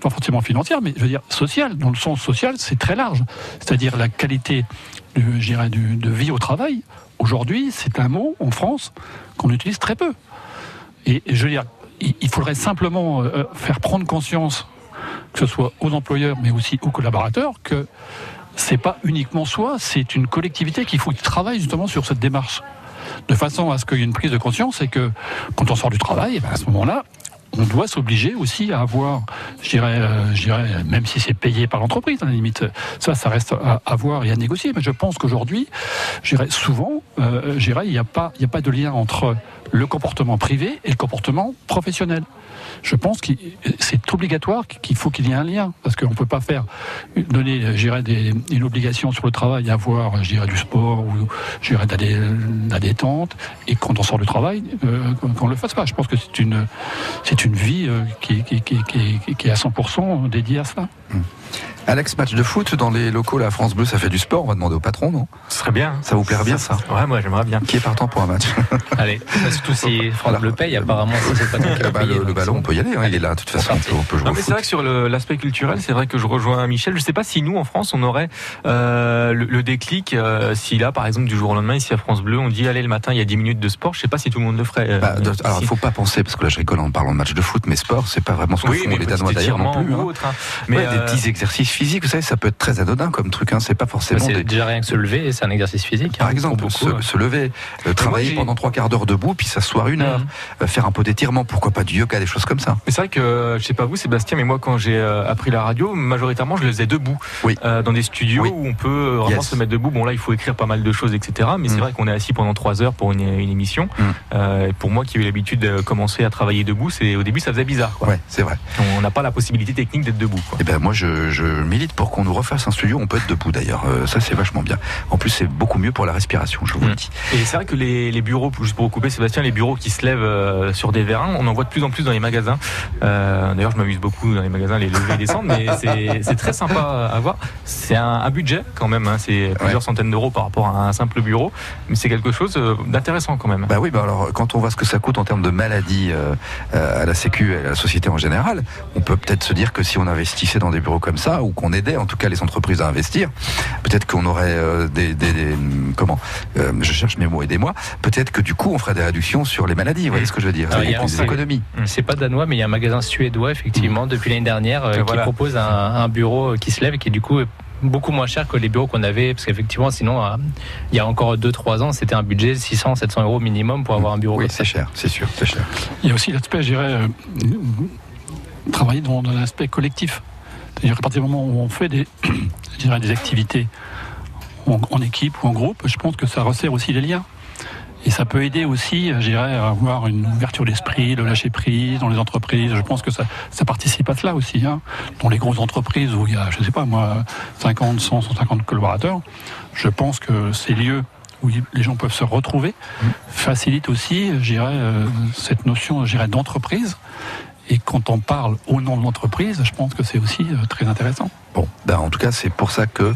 Speaker 4: pas forcément financière, mais je veux dire social. Dans le sens social, c'est très large. C'est-à-dire la qualité du, du- de vie au travail. Aujourd'hui, c'est un mot en France qu'on utilise très peu. Et, et je veux dire, il, il faudrait simplement euh, faire prendre conscience, que ce soit aux employeurs, mais aussi aux collaborateurs, que c'est pas uniquement soi, c'est une collectivité qu'il faut qu'il travaille justement sur cette démarche. De façon à ce qu'il y ait une prise de conscience et que quand on sort du travail, eh ben, à ce moment-là, on doit s'obliger aussi à avoir, je dirais, euh, même si c'est payé par l'entreprise, à la limite, ça, ça reste à, voir et à négocier. Mais je pense qu'aujourd'hui, je dirais, souvent, euh, il n'y a pas, il n'y a pas de lien entre le comportement privé et le comportement professionnel. Je pense que c'est obligatoire qu'il faut qu'il y ait un lien, parce qu'on ne peut pas faire donner, des- une obligation sur le travail, avoir, du sport ou, de la détente, et quand on sort du travail, euh, qu'on qu'on le fasse pas. Je pense que c'est une, une vie euh, qui, qui, qui, qui, qui est à 100% dédiée à cela.
Speaker 2: Alex, match de foot dans les locaux, la France Bleu, ça fait du sport. On va demander au patron, non?
Speaker 5: Ce serait bien.
Speaker 2: Ça vous plairait bien, ça
Speaker 5: Ouais, moi j'aimerais bien.
Speaker 2: Qui est partant pour un match? (laughs)
Speaker 3: Allez, surtout si France Bleu paye, apparemment, c'est pas qui payer,
Speaker 2: le, le ballon, on peut y aller. hein, il est là, de toute façon. On peut, on peut jouer
Speaker 5: Non, mais c'est vrai que sur l'aspect culturel, c'est vrai que je rejoins Michel. Je sais pas si nous, en France, on aurait euh, le, le déclic. euh, si là, par exemple, du jour au lendemain, ici à France Bleu, on dit allez le matin, il y a 10 minutes de sport. Je sais pas si tout le monde le ferait. euh,
Speaker 2: Bah, de- alors, il
Speaker 5: ici.
Speaker 2: faut pas penser, parce que là, je rigole en parlant de match de foot, mais sport, c'est pas vraiment ce que
Speaker 5: oui,
Speaker 2: font les Danois d'ailleurs non plus.
Speaker 5: ou
Speaker 2: hein.
Speaker 5: autre, hein. Mais
Speaker 2: Ouais, petits exercices physiques, vous savez, ça peut être très anodin comme truc. Hein. C'est pas forcément
Speaker 3: C'est
Speaker 2: des,
Speaker 3: déjà rien que se lever, c'est un exercice physique.
Speaker 2: Par
Speaker 3: hein,
Speaker 2: exemple,
Speaker 3: pour
Speaker 2: se,
Speaker 3: beaucoup, ouais.
Speaker 2: se lever, euh, travailler pendant trois quarts d'heure debout, puis s'asseoir une heure,
Speaker 3: Mhm.
Speaker 2: euh, faire un peu d'étirement, pourquoi pas du yoga, des choses comme ça.
Speaker 5: Mais c'est vrai que, euh, je sais pas vous, Sébastien, mais moi, quand j'ai euh, appris la radio, majoritairement, je le faisais debout.
Speaker 2: Oui.
Speaker 5: Euh, dans des studios
Speaker 2: Oui.
Speaker 5: où on peut euh, vraiment
Speaker 2: Yes.
Speaker 5: se mettre debout. Bon, là, il faut écrire pas mal de choses, etc. Mais
Speaker 2: Mm.
Speaker 5: c'est vrai qu'on est assis pendant trois heures pour une, une émission.
Speaker 2: Mm.
Speaker 5: Euh, pour moi, qui ai eu l'habitude de commencer à travailler debout, c'est au début, ça faisait bizarre. Quoi.
Speaker 2: Ouais, c'est vrai.
Speaker 5: On n'a pas la possibilité technique d'être debout. Quoi.
Speaker 2: Et ben moi, je, je milite pour qu'on nous refasse un studio. On peut être debout d'ailleurs. Euh, ça, c'est vachement bien. En plus, c'est beaucoup mieux pour la respiration. Je vous le
Speaker 5: Mm.
Speaker 2: dis.
Speaker 5: Et c'est vrai que les, les bureaux, juste pour vous couper Sébastien, les bureaux qui se lèvent euh, sur des vérins, on en voit de plus en plus dans les magasins. Euh, D'ailleurs, je m'amuse beaucoup dans les magasins, les lever et descendre, mais c'est très sympa à voir. C'est un, un budget quand même, hein, c'est plusieurs centaines d'euros par rapport à un simple bureau, mais c'est quelque chose d'intéressant quand même.
Speaker 2: Bah oui, bah alors quand on voit ce que ça coûte en termes de maladies à la Sécu et à la société en général, on peut peut-être se dire que si on investissait dans des bureaux comme ça ou qu'on aidait en tout cas les entreprises à investir, peut-être qu'on aurait euh, des, des- des- comment euh, Je cherche mes mots, aidez-moi. Peut-être que du coup on ferait des réductions sur les maladies. Vous voyez ce que je veux dire puis des économies.
Speaker 3: C'est pas danois, mais il y a un magasin suédois, effectivement, depuis l'année dernière, euh, qui
Speaker 5: voilà.
Speaker 3: propose un, un bureau qui se lève et qui, du coup, est beaucoup moins cher que les bureaux qu'on avait, parce qu'effectivement, sinon, il y a encore 2-3 ans, c'était un budget de 600, 700 euros minimum pour avoir un bureau
Speaker 2: Oui,
Speaker 3: comme ça.
Speaker 2: c'est cher, c'est sûr, c'est cher.
Speaker 4: Il y a aussi l'aspect, je dirais, euh, travailler dans, dans l'aspect collectif. Qu'à partir du moment où on fait des, (clears throat) je dirais, des activités en, en équipe ou en groupe, je pense que ça resserre aussi les liens. Et ça peut aider aussi, je dirais, à avoir une ouverture d'esprit, le lâcher prise dans les entreprises. Je pense que ça, ça participe à cela aussi. Hein. Dans les grosses entreprises où il y a, je sais pas moi, 50, 100, 150 collaborateurs, je pense que ces lieux où les gens peuvent se retrouver facilitent aussi, je dirais, euh, cette notion, d'entreprise. Et quand on parle au nom de l'entreprise, je pense que c'est aussi euh, très intéressant.
Speaker 2: Bon, ben, en tout cas, c'est pour ça que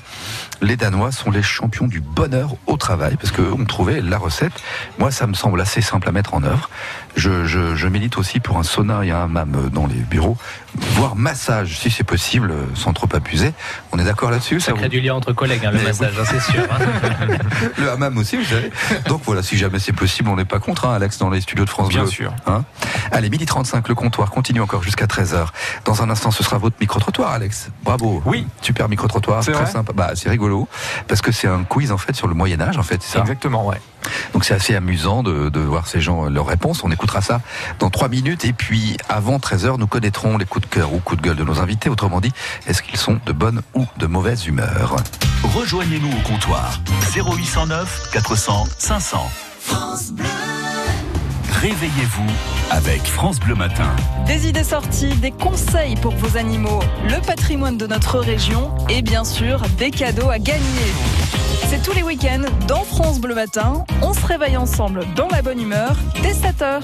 Speaker 2: les Danois sont les champions du bonheur au travail, parce qu'eux ont trouvé la recette. Moi, ça me semble assez simple à mettre en œuvre. Je, je, je milite aussi pour un sauna et un hammam dans les bureaux, voire massage, si c'est possible, sans trop abuser. On est d'accord là-dessus
Speaker 3: Ça
Speaker 2: vous-
Speaker 3: crée du lien entre collègues, hein, le
Speaker 2: Mais
Speaker 3: massage, hein, c'est sûr. hein. (laughs)
Speaker 2: Le hammam aussi, vous savez. Donc voilà, si jamais c'est possible, on n'est pas contre, hein, Alex, dans les studios de France
Speaker 5: Bien
Speaker 2: Bleu.
Speaker 5: sûr.
Speaker 2: Hein Allez, midi 35, le comptoir continue encore jusqu'à 13h. Dans un instant, ce sera votre micro-trottoir, Alex. Bravo.
Speaker 5: Oui.
Speaker 2: Super micro-trottoir,
Speaker 5: C'est
Speaker 2: très
Speaker 5: vrai
Speaker 2: sympa. Bah, c'est rigolo, parce que c'est un quiz, en fait, sur le Moyen-Âge, en fait, c'est ça?
Speaker 5: Exactement, ouais.
Speaker 2: Donc c'est assez amusant de, de voir ces gens, leurs réponses. On écoutera ça dans 3 minutes. Et puis, avant 13h, nous connaîtrons les coups de cœur ou coups de gueule de nos invités. Autrement dit, est-ce qu'ils sont de bonne ou de mauvaise humeur?
Speaker 1: Rejoignez-nous au comptoir 0809 400 500. Réveillez-vous avec France Bleu Matin.
Speaker 8: Des idées sorties, des conseils pour vos animaux, le patrimoine de notre région et bien sûr des cadeaux à gagner. C'est tous les week-ends dans France Bleu Matin. On se réveille ensemble dans la bonne humeur dès 7h.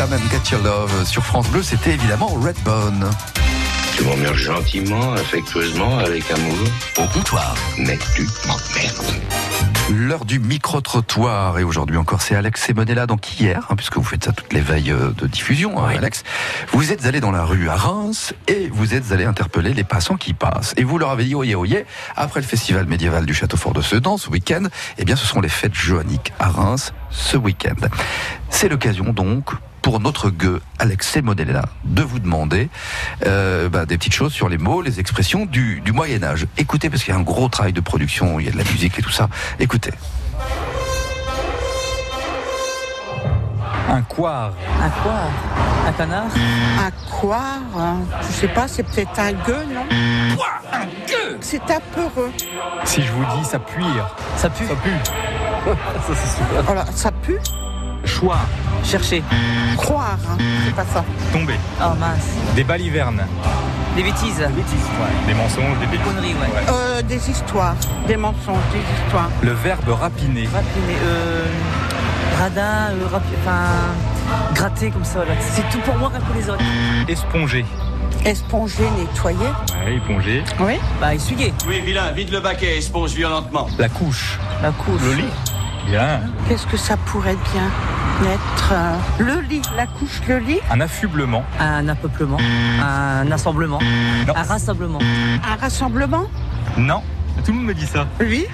Speaker 2: About Your Love sur France Bleu, c'était évidemment Redbone.
Speaker 7: Tu m'emmerdes gentiment, affectueusement, avec amour.
Speaker 1: Au comptoir.
Speaker 7: Mais tu m'emmerdes.
Speaker 2: L'heure du micro-trottoir et aujourd'hui encore c'est Alex Semonella donc hier hein, puisque vous faites ça toutes les veilles euh, de diffusion hein, Alex vous êtes allé dans la rue à Reims et vous êtes allé interpeller les passants qui passent et vous leur avez dit oyez oyez après le festival médiéval du château fort de Sedan ce week-end eh bien ce sont les fêtes joanniques à Reims ce week-end c'est l'occasion donc pour notre gueux Alex Semonella de vous demander euh, bah, des petites choses sur les mots, les expressions du, du Moyen Âge. Écoutez, parce qu'il y a un gros travail de production, il y a de la musique et tout ça. Écoutez.
Speaker 9: Un quart.
Speaker 10: Un quoi Un canard
Speaker 11: Un quoi Je sais pas, c'est peut-être un gueux, non Un gueux? C'est apeureux.
Speaker 9: Si je vous dis ça puire.
Speaker 10: Ça pue
Speaker 9: Ça pue. ça c'est super.
Speaker 11: Voilà, ça pue.
Speaker 9: Choix.
Speaker 10: Chercher.
Speaker 11: Croire, hein. c'est pas ça.
Speaker 9: Tomber.
Speaker 10: Oh mince.
Speaker 9: Des balivernes.
Speaker 10: Des bêtises.
Speaker 9: Des bêtises. Ouais. Des mensonges, des
Speaker 10: Des
Speaker 9: bêtises.
Speaker 10: conneries, ouais.
Speaker 11: Euh, des histoires, des mensonges, des histoires.
Speaker 9: Le verbe rapiner.
Speaker 10: Rapiner, euh. Radin, euh, rapi- enfin. Gratter comme ça, là. C'est tout pour moi qu'un peu les autres.
Speaker 9: Esponger.
Speaker 11: Esponger, nettoyer.
Speaker 9: Ouais, éponger.
Speaker 11: Oui.
Speaker 10: Bah, essuyer.
Speaker 12: Oui, vilain, vide le baquet, esponge violentement.
Speaker 9: La couche.
Speaker 10: La couche.
Speaker 9: Le lit. Bien.
Speaker 11: Qu'est-ce que ça pourrait bien être euh, Le lit, la couche, le lit?
Speaker 9: Un affublement.
Speaker 10: Un apeuplement. Un assemblement.
Speaker 9: Non.
Speaker 10: Un rassemblement.
Speaker 11: Un rassemblement?
Speaker 9: Non. Tout le monde me dit ça.
Speaker 11: Oui.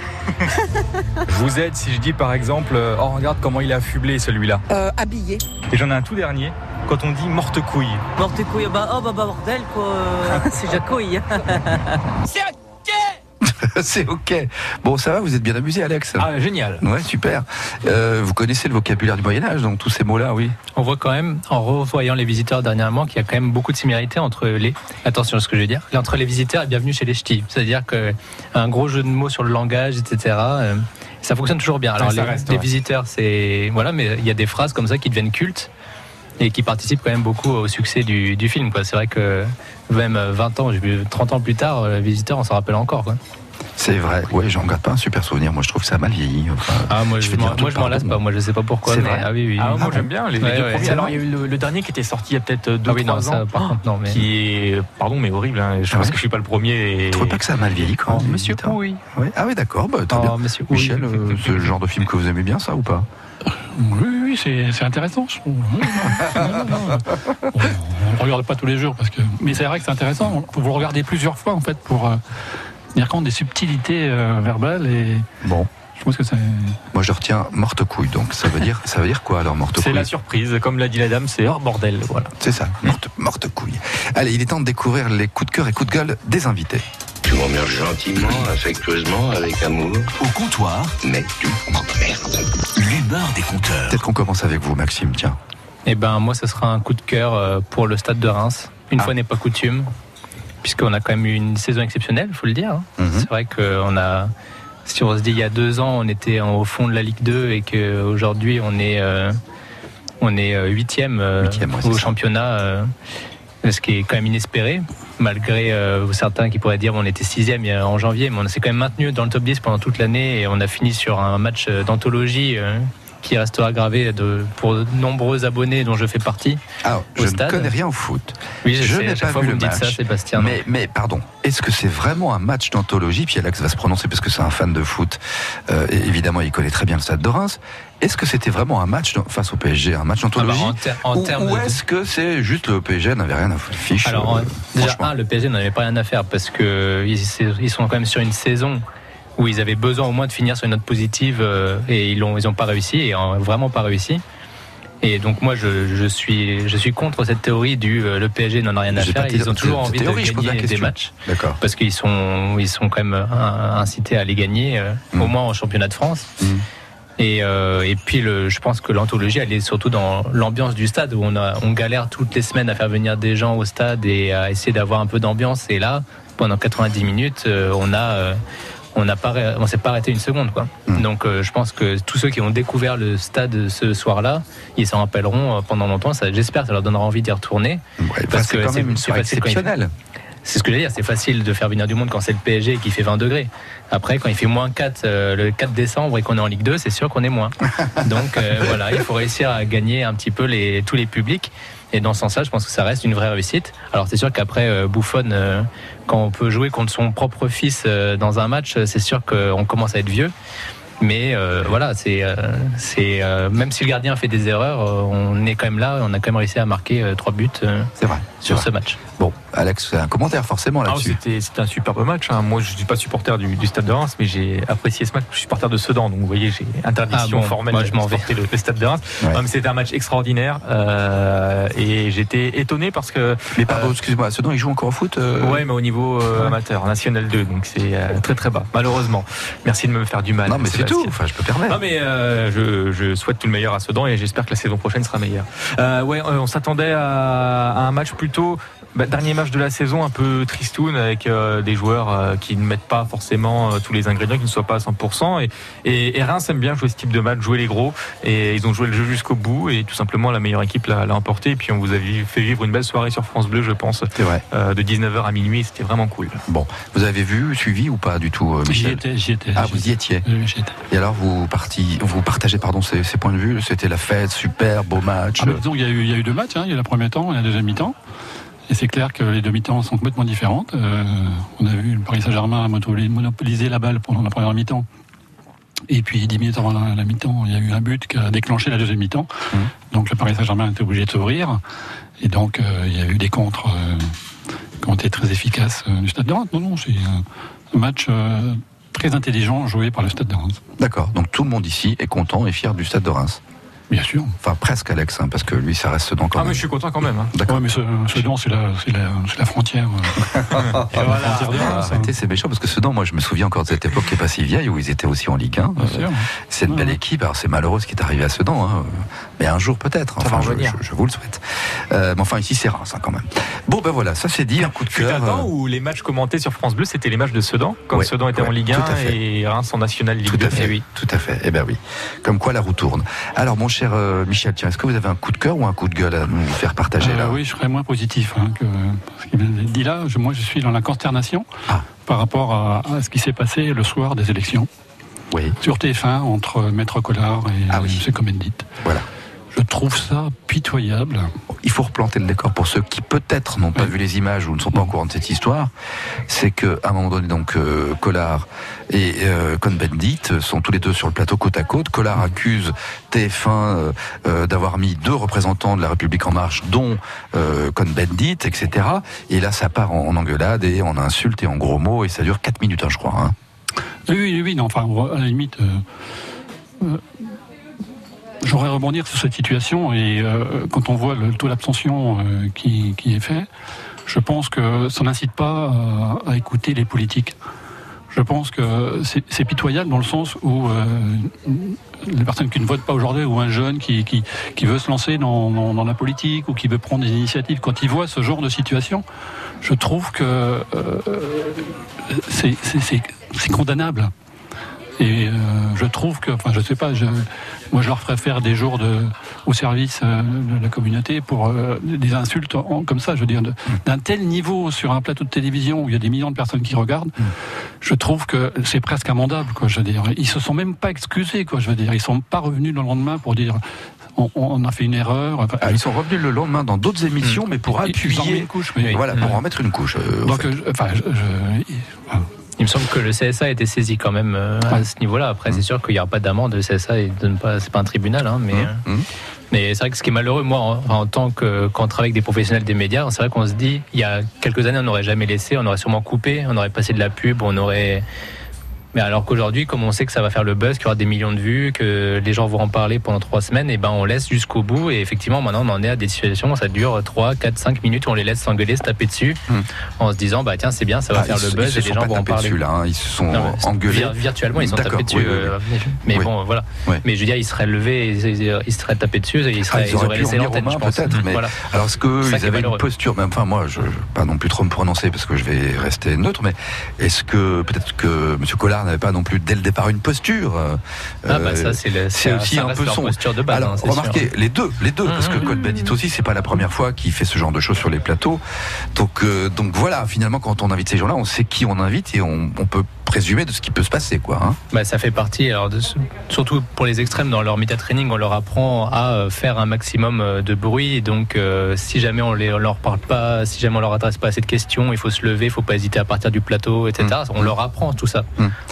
Speaker 9: Je (laughs) vous aide si je dis par exemple, euh, oh regarde comment il est affublé celui-là.
Speaker 11: Euh, habillé.
Speaker 9: Et j'en ai un tout dernier. Quand on dit morte couille.
Speaker 10: Morte couille, bah, oh, bah, bah, bordel, quoi. (laughs) C'est Jacouille.
Speaker 2: c'est (laughs) ok. Bon, ça va, vous êtes bien amusé, Alex
Speaker 5: Ah, génial.
Speaker 2: Ouais, super. Euh, vous connaissez le vocabulaire du Moyen-Âge, donc tous ces mots-là, oui.
Speaker 3: On voit quand même, en revoyant les visiteurs dernièrement, qu'il y a quand même beaucoup de similarités entre les. Attention à ce que je vais dire. Entre les visiteurs et bienvenue chez les ch'tis. C'est-à-dire qu'un gros jeu de mots sur le langage, etc. euh, ça fonctionne toujours bien. Alors,
Speaker 5: Ouais,
Speaker 3: les,
Speaker 5: reste,
Speaker 3: les
Speaker 5: ouais.
Speaker 3: visiteurs, c'est. Voilà, mais il y a des phrases comme ça qui deviennent cultes et qui participent quand même beaucoup au succès du, du film. C'est vrai que même 20 ans, j'ai vu 30 ans plus tard, les visiteurs, on s'en rappelle encore. Quoi.
Speaker 2: C'est vrai. Ouais, j'en garde pas un super souvenir. Moi, je trouve que ça a mal vieilli. Enfin,
Speaker 3: Ah, moi, je, moi, je m'en lasse pas. Moi, je sais pas pourquoi.
Speaker 2: C'est
Speaker 3: mais-
Speaker 2: vrai
Speaker 3: Ah oui, oui.
Speaker 5: Ah, moi
Speaker 3: oui.
Speaker 5: j'aime bien les, deux
Speaker 3: ouais,
Speaker 5: premiers.
Speaker 3: c'est
Speaker 5: Alors il y a eu le, le dernier qui était sorti il y a peut-être 2
Speaker 3: Ah oui, non,
Speaker 5: 3
Speaker 3: ça,
Speaker 5: ans.
Speaker 3: par contre, non. Mais...
Speaker 5: Qui est, pardon, mais horrible. hein. Je
Speaker 2: Ah
Speaker 5: pense
Speaker 2: ouais
Speaker 5: que je suis pas le premier. Et...
Speaker 2: Je trouve pas que ça a mal vieilli quand
Speaker 3: Oh,
Speaker 2: même.
Speaker 3: Monsieur
Speaker 2: Putain.
Speaker 3: oui.
Speaker 2: Ah oui, d'accord. Bah, très bien.
Speaker 3: Oh, monsieur.
Speaker 2: Michel, euh, (laughs) c'est le genre de film que vous aimez bien, ça ou pas?
Speaker 4: Oui, oui, oui, c'est intéressant, je trouve. Oui, non, non, non. On ne le regarde pas tous les jours, parce que... mais c'est vrai que c'est intéressant. Vous le regardez plusieurs fois, en fait, pour tenir compte des subtilités euh, verbales. Et
Speaker 2: Bon,
Speaker 4: je pense que c'est.
Speaker 2: moi je retiens morte couille. Donc ça veut dire, ça veut dire quoi alors morte
Speaker 5: C'est
Speaker 2: couille
Speaker 5: la surprise, comme l'a dit la dame, c'est hors bordel. Voilà.
Speaker 2: C'est ça, morte, morte couille. Allez, il est temps de découvrir les coups de cœur et coups de gueule des invités.
Speaker 7: Tu m'emmerdes gentiment, affectueusement, avec amour.
Speaker 1: Au comptoir,
Speaker 7: Mais tu m'emmerdes.
Speaker 1: l'humeur des compteurs.
Speaker 2: Peut-être qu'on commence avec vous, Maxime. Tiens.
Speaker 3: Eh ben, moi, ce sera un coup de cœur euh, pour le stade de Reims. Une
Speaker 2: Ah.
Speaker 3: fois n'est pas coutume, puisqu'on a quand même eu une saison exceptionnelle, il faut le dire. hein.
Speaker 2: Mhm.
Speaker 3: C'est vrai qu'on a, si on se dit il y a deux ans, on était au fond de la Ligue 2 et qu'aujourd'hui, on est, euh, on est euh, huitième, euh,
Speaker 2: ouais,
Speaker 3: au
Speaker 2: ça.
Speaker 3: championnat, euh, ce qui est quand même inespéré, malgré certains qui pourraient dire on était sixième en janvier, mais on s'est quand même maintenu dans le top 10 pendant toute l'année et on a fini sur un match d'anthologie. Qui restera gravé de, pour de nombreux abonnés dont je fais partie.
Speaker 2: Ah,
Speaker 3: Au
Speaker 2: je
Speaker 3: stade.
Speaker 2: ne connais rien au foot.
Speaker 3: Oui, je,
Speaker 2: n'ai pas
Speaker 3: fois
Speaker 2: vu
Speaker 3: vous
Speaker 2: le match.
Speaker 3: ça, Sébastien. non.
Speaker 2: Mais, mais pardon, est-ce que c'est vraiment un match d'anthologie? Puis Alex va se prononcer parce que c'est un fan de foot. Euh, et évidemment, il connaît très bien le stade de Reims. Est-ce que c'était vraiment un match face au PSG, un match
Speaker 3: Ah bah,
Speaker 2: d'anthologie? Ou,
Speaker 3: de-
Speaker 2: est-ce que c'est juste le PSG n'avait rien à fiche
Speaker 3: Alors,
Speaker 2: euh,
Speaker 3: déjà, un, le PSG n'en avait pas rien à faire parce que ils, c'est- ils sont quand même sur une saison où ils avaient besoin au moins de finir sur une note positive euh, et ils n'ont ils ont pas réussi et ont vraiment pas réussi. Et donc moi je, je suis je suis contre cette théorie du euh, le PSG n'en a rien à faire. Ils ont toujours envie
Speaker 2: théorie,
Speaker 3: de gagner des matchs parce qu'ils sont ils sont quand même euh, incités à les gagner euh,
Speaker 2: Mm.
Speaker 3: au moins en championnat de France.
Speaker 2: Mm.
Speaker 3: Et, euh, et puis le, je pense que l'anthologie elle est surtout dans l'ambiance du stade où on a on galère toutes les semaines à faire venir des gens au stade et à essayer d'avoir un peu d'ambiance et là pendant 90 minutes euh, on a euh, on n'a pas on s'est pas arrêté une seconde quoi.
Speaker 2: Mm.
Speaker 3: Donc euh, je pense que tous ceux qui ont découvert le stade ce soir-là, ils s'en rappelleront euh, pendant longtemps. Ça, j'espère que ça leur donnera envie d'y retourner.
Speaker 2: Ouais,
Speaker 3: parce que c'est-
Speaker 2: une soirée exceptionnelle.
Speaker 3: c'est ce que je veux dire, c'est facile de faire venir du monde quand c'est le PSG et qu'il fait 20 degrés. Après, quand il fait moins 4 euh, le 4 décembre et qu'on est en Ligue 2, c'est sûr qu'on est moins. (laughs) Donc euh, voilà, il faut réussir à gagner un petit peu les, tous les publics. Et dans ce sens-là, je pense que ça reste une vraie réussite. Alors c'est sûr qu'après, euh, Buffon, euh, quand on peut jouer contre son propre fils euh, dans un match, c'est sûr qu'on commence à être vieux. Mais voilà, c'est même si le gardien fait des erreurs, on est quand même là, on a quand même réussi à marquer trois buts
Speaker 2: C'est vrai.
Speaker 3: Sur ce match.
Speaker 2: Bon, Alex, un commentaire forcément
Speaker 5: Ah,
Speaker 2: là-dessus.
Speaker 5: C'était c'était un superbe match. hein. Moi, je suis pas supporter du, du Stade de Reims, mais j'ai apprécié ce match. Je suis supporter de Sedan, donc vous voyez, j'ai interdiction
Speaker 3: Ah bon,
Speaker 5: formelle
Speaker 3: moi,
Speaker 5: de
Speaker 3: je m'en vais.
Speaker 5: le, le Stade de Reims.
Speaker 2: Ouais.
Speaker 5: C'était un match extraordinaire euh, et j'étais étonné parce que
Speaker 2: Mais pardon, excusez-moi, Sedan, il joue encore au foot euh,
Speaker 5: ouais, mais au niveau euh, amateur, national 2, donc c'est euh, très très bas, malheureusement. Merci de me faire du mal.
Speaker 2: Non, mais c'est tout. Enfin, je peux permettre.
Speaker 5: Non mais euh, je, je souhaite tout le meilleur à Sedan et j'espère que la saison prochaine sera meilleure. Euh, ouais, euh, on s'attendait à, à un match plutôt bah, dernier match de la saison un peu tristoun avec euh, des joueurs euh, qui ne mettent pas forcément euh, tous les ingrédients, qui ne soient pas à 100%. Et, et, et Reims aime bien jouer ce type de match, jouer les gros. Et ils ont joué le jeu jusqu'au bout et tout simplement la meilleure équipe l'a l'a emporté. Et puis on vous a fait vivre une belle soirée sur France Bleu, je pense,
Speaker 2: C'est vrai.
Speaker 5: euh, de 19h à minuit. C'était vraiment cool.
Speaker 2: Bon, vous avez vu, suivi ou pas du tout, euh,
Speaker 4: J'y
Speaker 2: Michel
Speaker 4: étais, j'y étais.
Speaker 2: Ah, vous y étiez.
Speaker 4: Oui.
Speaker 2: Et alors, vous, parti, vous partagez pardon, ces, ces points de vue C'était la fête, super, beau match.
Speaker 4: Ah, bah, disons, il y, a eu, il y a eu deux matchs. hein. Il y a le premier temps et la deuxième mi-temps. Et c'est clair que les deux mi-temps sont complètement différentes. Euh, on a vu le Paris Saint-Germain monopoli- monopoliser la balle pendant la première mi-temps. Et puis, dix minutes avant la, la mi-temps, il y a eu un but qui a déclenché la deuxième mi-temps.
Speaker 2: Mhm.
Speaker 4: Donc, le Paris Saint-Germain était obligé de s'ouvrir. Et donc, euh, il y a eu des contres euh, qui ont été très efficaces du Stade de Reims. Non, non, c'est un, match très intelligent joué par le Stade de Reims.
Speaker 2: D'accord, donc tout le monde ici est content et fier du stade de Reims.
Speaker 4: Bien sûr.
Speaker 2: Enfin, presque Alex, hein, parce que lui, ça reste Sedan quand
Speaker 5: Ah
Speaker 2: même.
Speaker 5: mais je suis content quand même. hein.
Speaker 2: D'accord.
Speaker 4: Ouais, mais ce, Sedan, c'est la, c'est la, c'est la frontière. euh, (laughs) de
Speaker 2: Ah,
Speaker 4: hein.
Speaker 2: arrêtez, c'est méchant parce que Sedan, moi je me souviens encore de cette époque qui est pas si vieille où ils étaient aussi en Ligue 1.
Speaker 4: Bien sûr.
Speaker 2: C'est une belle
Speaker 4: Ouais.
Speaker 2: équipe. Alors c'est malheureux ce qui est arrivé à Sedan, hein. mais un jour peut-être.
Speaker 5: Ça
Speaker 2: Enfin,
Speaker 5: va
Speaker 2: je,
Speaker 5: revenir.
Speaker 2: je- je vous le souhaite. Euh, mais enfin ici c'est Reims hein, quand même. Bon ben voilà, ça c'est dit. Un coup de
Speaker 5: un
Speaker 2: cœur.
Speaker 5: temps
Speaker 2: euh,
Speaker 5: où les matchs commentés sur France Bleu, c'était les matchs de Sedan, quand
Speaker 2: Ouais,
Speaker 5: Sedan était
Speaker 2: ouais,
Speaker 5: en Ligue
Speaker 2: tout
Speaker 5: 1
Speaker 2: à fait.
Speaker 5: et Reims en National Ligue
Speaker 2: Tout
Speaker 5: 2.
Speaker 2: à fait,
Speaker 5: Eh oui.
Speaker 2: tout à fait. Eh ben oui. Comme quoi la roue tourne. Alors mon cher euh, Michel, tiens, est-ce que vous avez un coup de cœur ou un coup de gueule à nous faire partager
Speaker 4: Euh,
Speaker 2: là?
Speaker 4: oui, je serais moins positif hein, que ce qu'il dit là. Je- moi, je suis dans la consternation
Speaker 2: Ah.
Speaker 4: par rapport à, à ce qui s'est passé le soir des élections
Speaker 2: Oui.
Speaker 4: sur TF1 entre Maître Collard et
Speaker 2: Ah oui.
Speaker 4: M. Commandit.
Speaker 2: Voilà.
Speaker 4: Je trouve ça pitoyable.
Speaker 2: Il faut replanter le décor pour ceux qui peut-être n'ont pas
Speaker 4: Oui.
Speaker 2: vu les images ou ne sont pas au courant de cette histoire. C'est que à un moment donné, donc euh, Collard et euh, Cohn-Bendit sont tous les deux sur le plateau côte à côte. Collard accuse TF1 euh, euh, d'avoir mis deux représentants de la République en marche, dont Cohn-Bendit, etc. Et là, ça part en, en engueulade et en insultes et en gros mots et ça dure 4 minutes, hein, je crois. hein.
Speaker 4: Oui, oui, oui, non, enfin, à la limite, euh, j'aurais rebondir sur cette situation et euh, quand on voit le taux d'abstention euh, qui, qui est fait, je pense que ça n'incite pas à, à écouter les politiques. Je pense que c'est pitoyable dans le sens où euh, les personnes qui ne votent pas aujourd'hui ou un jeune qui, qui, qui veut se lancer dans, dans, dans la politique ou qui veut prendre des initiatives, quand il voit ce genre de situation, je trouve que euh, c'est condamnable. Et euh, je trouve que, enfin, je sais pas, je, moi je leur ferais faire des jours de, au service euh, de la communauté pour euh, des insultes en- comme ça, je veux dire, d'un tel niveau sur un plateau de télévision où il y a des millions de personnes qui regardent, je trouve que c'est presque amendable, quoi, je veux dire. Ils se sont même pas excusés, quoi, je veux dire. Ils sont pas revenus le lendemain pour dire on, on a fait une erreur. Enfin,
Speaker 2: Ah, ils sont revenus le lendemain dans d'autres émissions, mais pour
Speaker 4: Ils- ils en
Speaker 2: appuyer.
Speaker 4: une couche, oui.
Speaker 2: Voilà, pour en mettre une couche. euh,
Speaker 4: Donc, je- enfin, je-
Speaker 3: Il me semble que le CSA a été saisi quand même euh, à
Speaker 4: Ouais.
Speaker 3: ce niveau-là. Après, c'est sûr qu'il n'y aura pas d'amende. Le CSA, pas, c'est pas un tribunal, hein, mais.
Speaker 2: Hum,
Speaker 3: euh,
Speaker 2: hum.
Speaker 3: Mais c'est vrai que ce qui est malheureux, moi, en, en tant que quand on travaille avec des professionnels des médias, c'est vrai qu'on se dit, il y a quelques années, on n'aurait jamais laissé, on aurait sûrement coupé, on aurait passé de la pub, on aurait. Mais alors qu'aujourd'hui, comme on sait que ça va faire le buzz, qu'il y aura des millions de vues, que les gens vont en parler pendant trois semaines, et ben on laisse jusqu'au bout. Et effectivement, maintenant, on en est à des situations où ça dure 3, 4, 5 minutes, où on les laisse s'engueuler, se taper dessus,
Speaker 2: Hmm.
Speaker 3: en se disant, bah tiens, c'est bien, ça va
Speaker 2: Ah,
Speaker 3: faire le
Speaker 2: se-
Speaker 3: buzz
Speaker 2: ils se
Speaker 3: et les
Speaker 2: sont
Speaker 3: gens vont en parler.
Speaker 2: dessus, là, hein, ils se sont
Speaker 3: Non, mais
Speaker 2: engueulés.
Speaker 3: vir- Virtuellement, ils sont tapés dessus.
Speaker 2: oui, oui, oui.
Speaker 3: euh, mais
Speaker 2: Oui.
Speaker 3: bon, voilà. Mais je veux dire, ils seraient levés, ils, seraient tapés dessus, et ils,
Speaker 2: Ah,
Speaker 3: seraient,
Speaker 2: ils
Speaker 3: ils
Speaker 2: auraient
Speaker 3: auraient laissé l'antenne, je pense.
Speaker 2: mais
Speaker 3: Voilà.
Speaker 2: alors
Speaker 3: ça qui est
Speaker 2: avaient une posture, mais enfin moi, je, je- pas non plus trop me prononcer parce que je vais rester neutre, mais est-ce que peut-être que M. Collard n'avaient pas non plus dès le départ une posture. euh,
Speaker 3: Ah, bah, ça, c'est
Speaker 2: aussi
Speaker 3: ça
Speaker 2: un peu son.
Speaker 3: posture de base,
Speaker 2: Alors
Speaker 3: hein,
Speaker 2: remarquez
Speaker 3: sûr.
Speaker 2: les deux, les deux, parce que
Speaker 3: Mhm.
Speaker 2: Code Bandit aussi, c'est pas la première fois qu'il fait ce genre de choses sur les plateaux. Donc euh, donc voilà, finalement, quand on invite ces gens-là, on sait qui on invite et on, on peut présumer de ce qui peut se passer, quoi. hein.
Speaker 3: Bah, ça fait partie, alors de surtout pour les extrêmes, dans leur méta training, on leur apprend à euh, faire un maximum euh, de bruit. Donc, euh, si jamais on, les, on leur parle pas, si jamais on leur adresse pas assez de questions, il faut se lever, il faut pas hésiter à partir du plateau, etc. On leur apprend tout ça.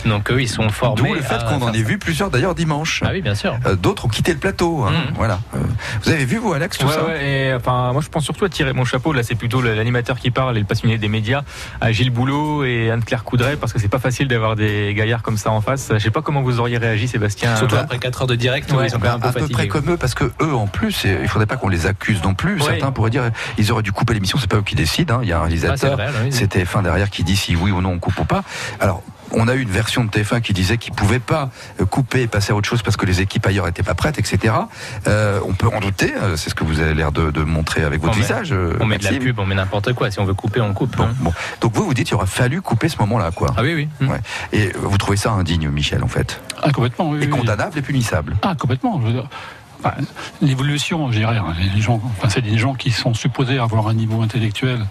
Speaker 3: Donc, eux, ils sont formés.
Speaker 2: D'où le fait qu'on en ait vu plusieurs d'ailleurs dimanche.
Speaker 3: Ah oui, bien sûr.
Speaker 2: Euh, D'autres ont quitté le plateau. hein.
Speaker 3: Mhm.
Speaker 2: Voilà. Euh, vous avez vu vous, Alex, tout
Speaker 5: Ouais,
Speaker 2: ça
Speaker 5: ouais, et, enfin, moi je pense surtout à tirer mon chapeau. Là, c'est plutôt l'animateur qui parle et le passionné des médias, à Gilles Boulot et Anne-Claire Coudray, parce que c'est pas facile d'avoir des gaillards comme ça en face. Je sais pas comment vous auriez réagi, Sébastien.
Speaker 3: Surtout
Speaker 5: Euh,
Speaker 3: après 4 heures de direct,
Speaker 5: Ouais,
Speaker 3: ils un peu
Speaker 2: à peu
Speaker 3: fatigués.
Speaker 2: près comme eux, parce que eux, en plus, et il faudrait pas qu'on les accuse non plus. Certains pourraient dire, ils auraient dû couper l'émission. C'est pas eux qui décident. hein. Il y a un réalisateur. c'est TF1 derrière qui dit si oui ou non on coupe ou pas. Alors. On a eu une version de TF1 qui disait qu'ils pouvaient pas euh, couper et passer à autre chose parce que les équipes ailleurs étaient pas prêtes, etc. Euh, on peut en douter. euh, C'est ce que vous avez l'air de, de montrer avec votre
Speaker 3: On
Speaker 2: visage.
Speaker 3: On met de la pub, on met n'importe quoi. Si on veut couper, on coupe. hein.
Speaker 2: Bon. Donc vous vous dites il aurait fallu couper ce moment-là, quoi.
Speaker 3: Ah oui, oui.
Speaker 2: Ouais. Et vous trouvez ça indigne, Michel, en fait
Speaker 4: Ah, complètement, oui.
Speaker 2: Et
Speaker 4: oui.
Speaker 2: condamnable et punissable.
Speaker 4: Ah, complètement. je veux dire. Enfin, L'évolution, je dirais, hein, les gens, enfin, c'est des gens qui sont supposés avoir un niveau intellectuel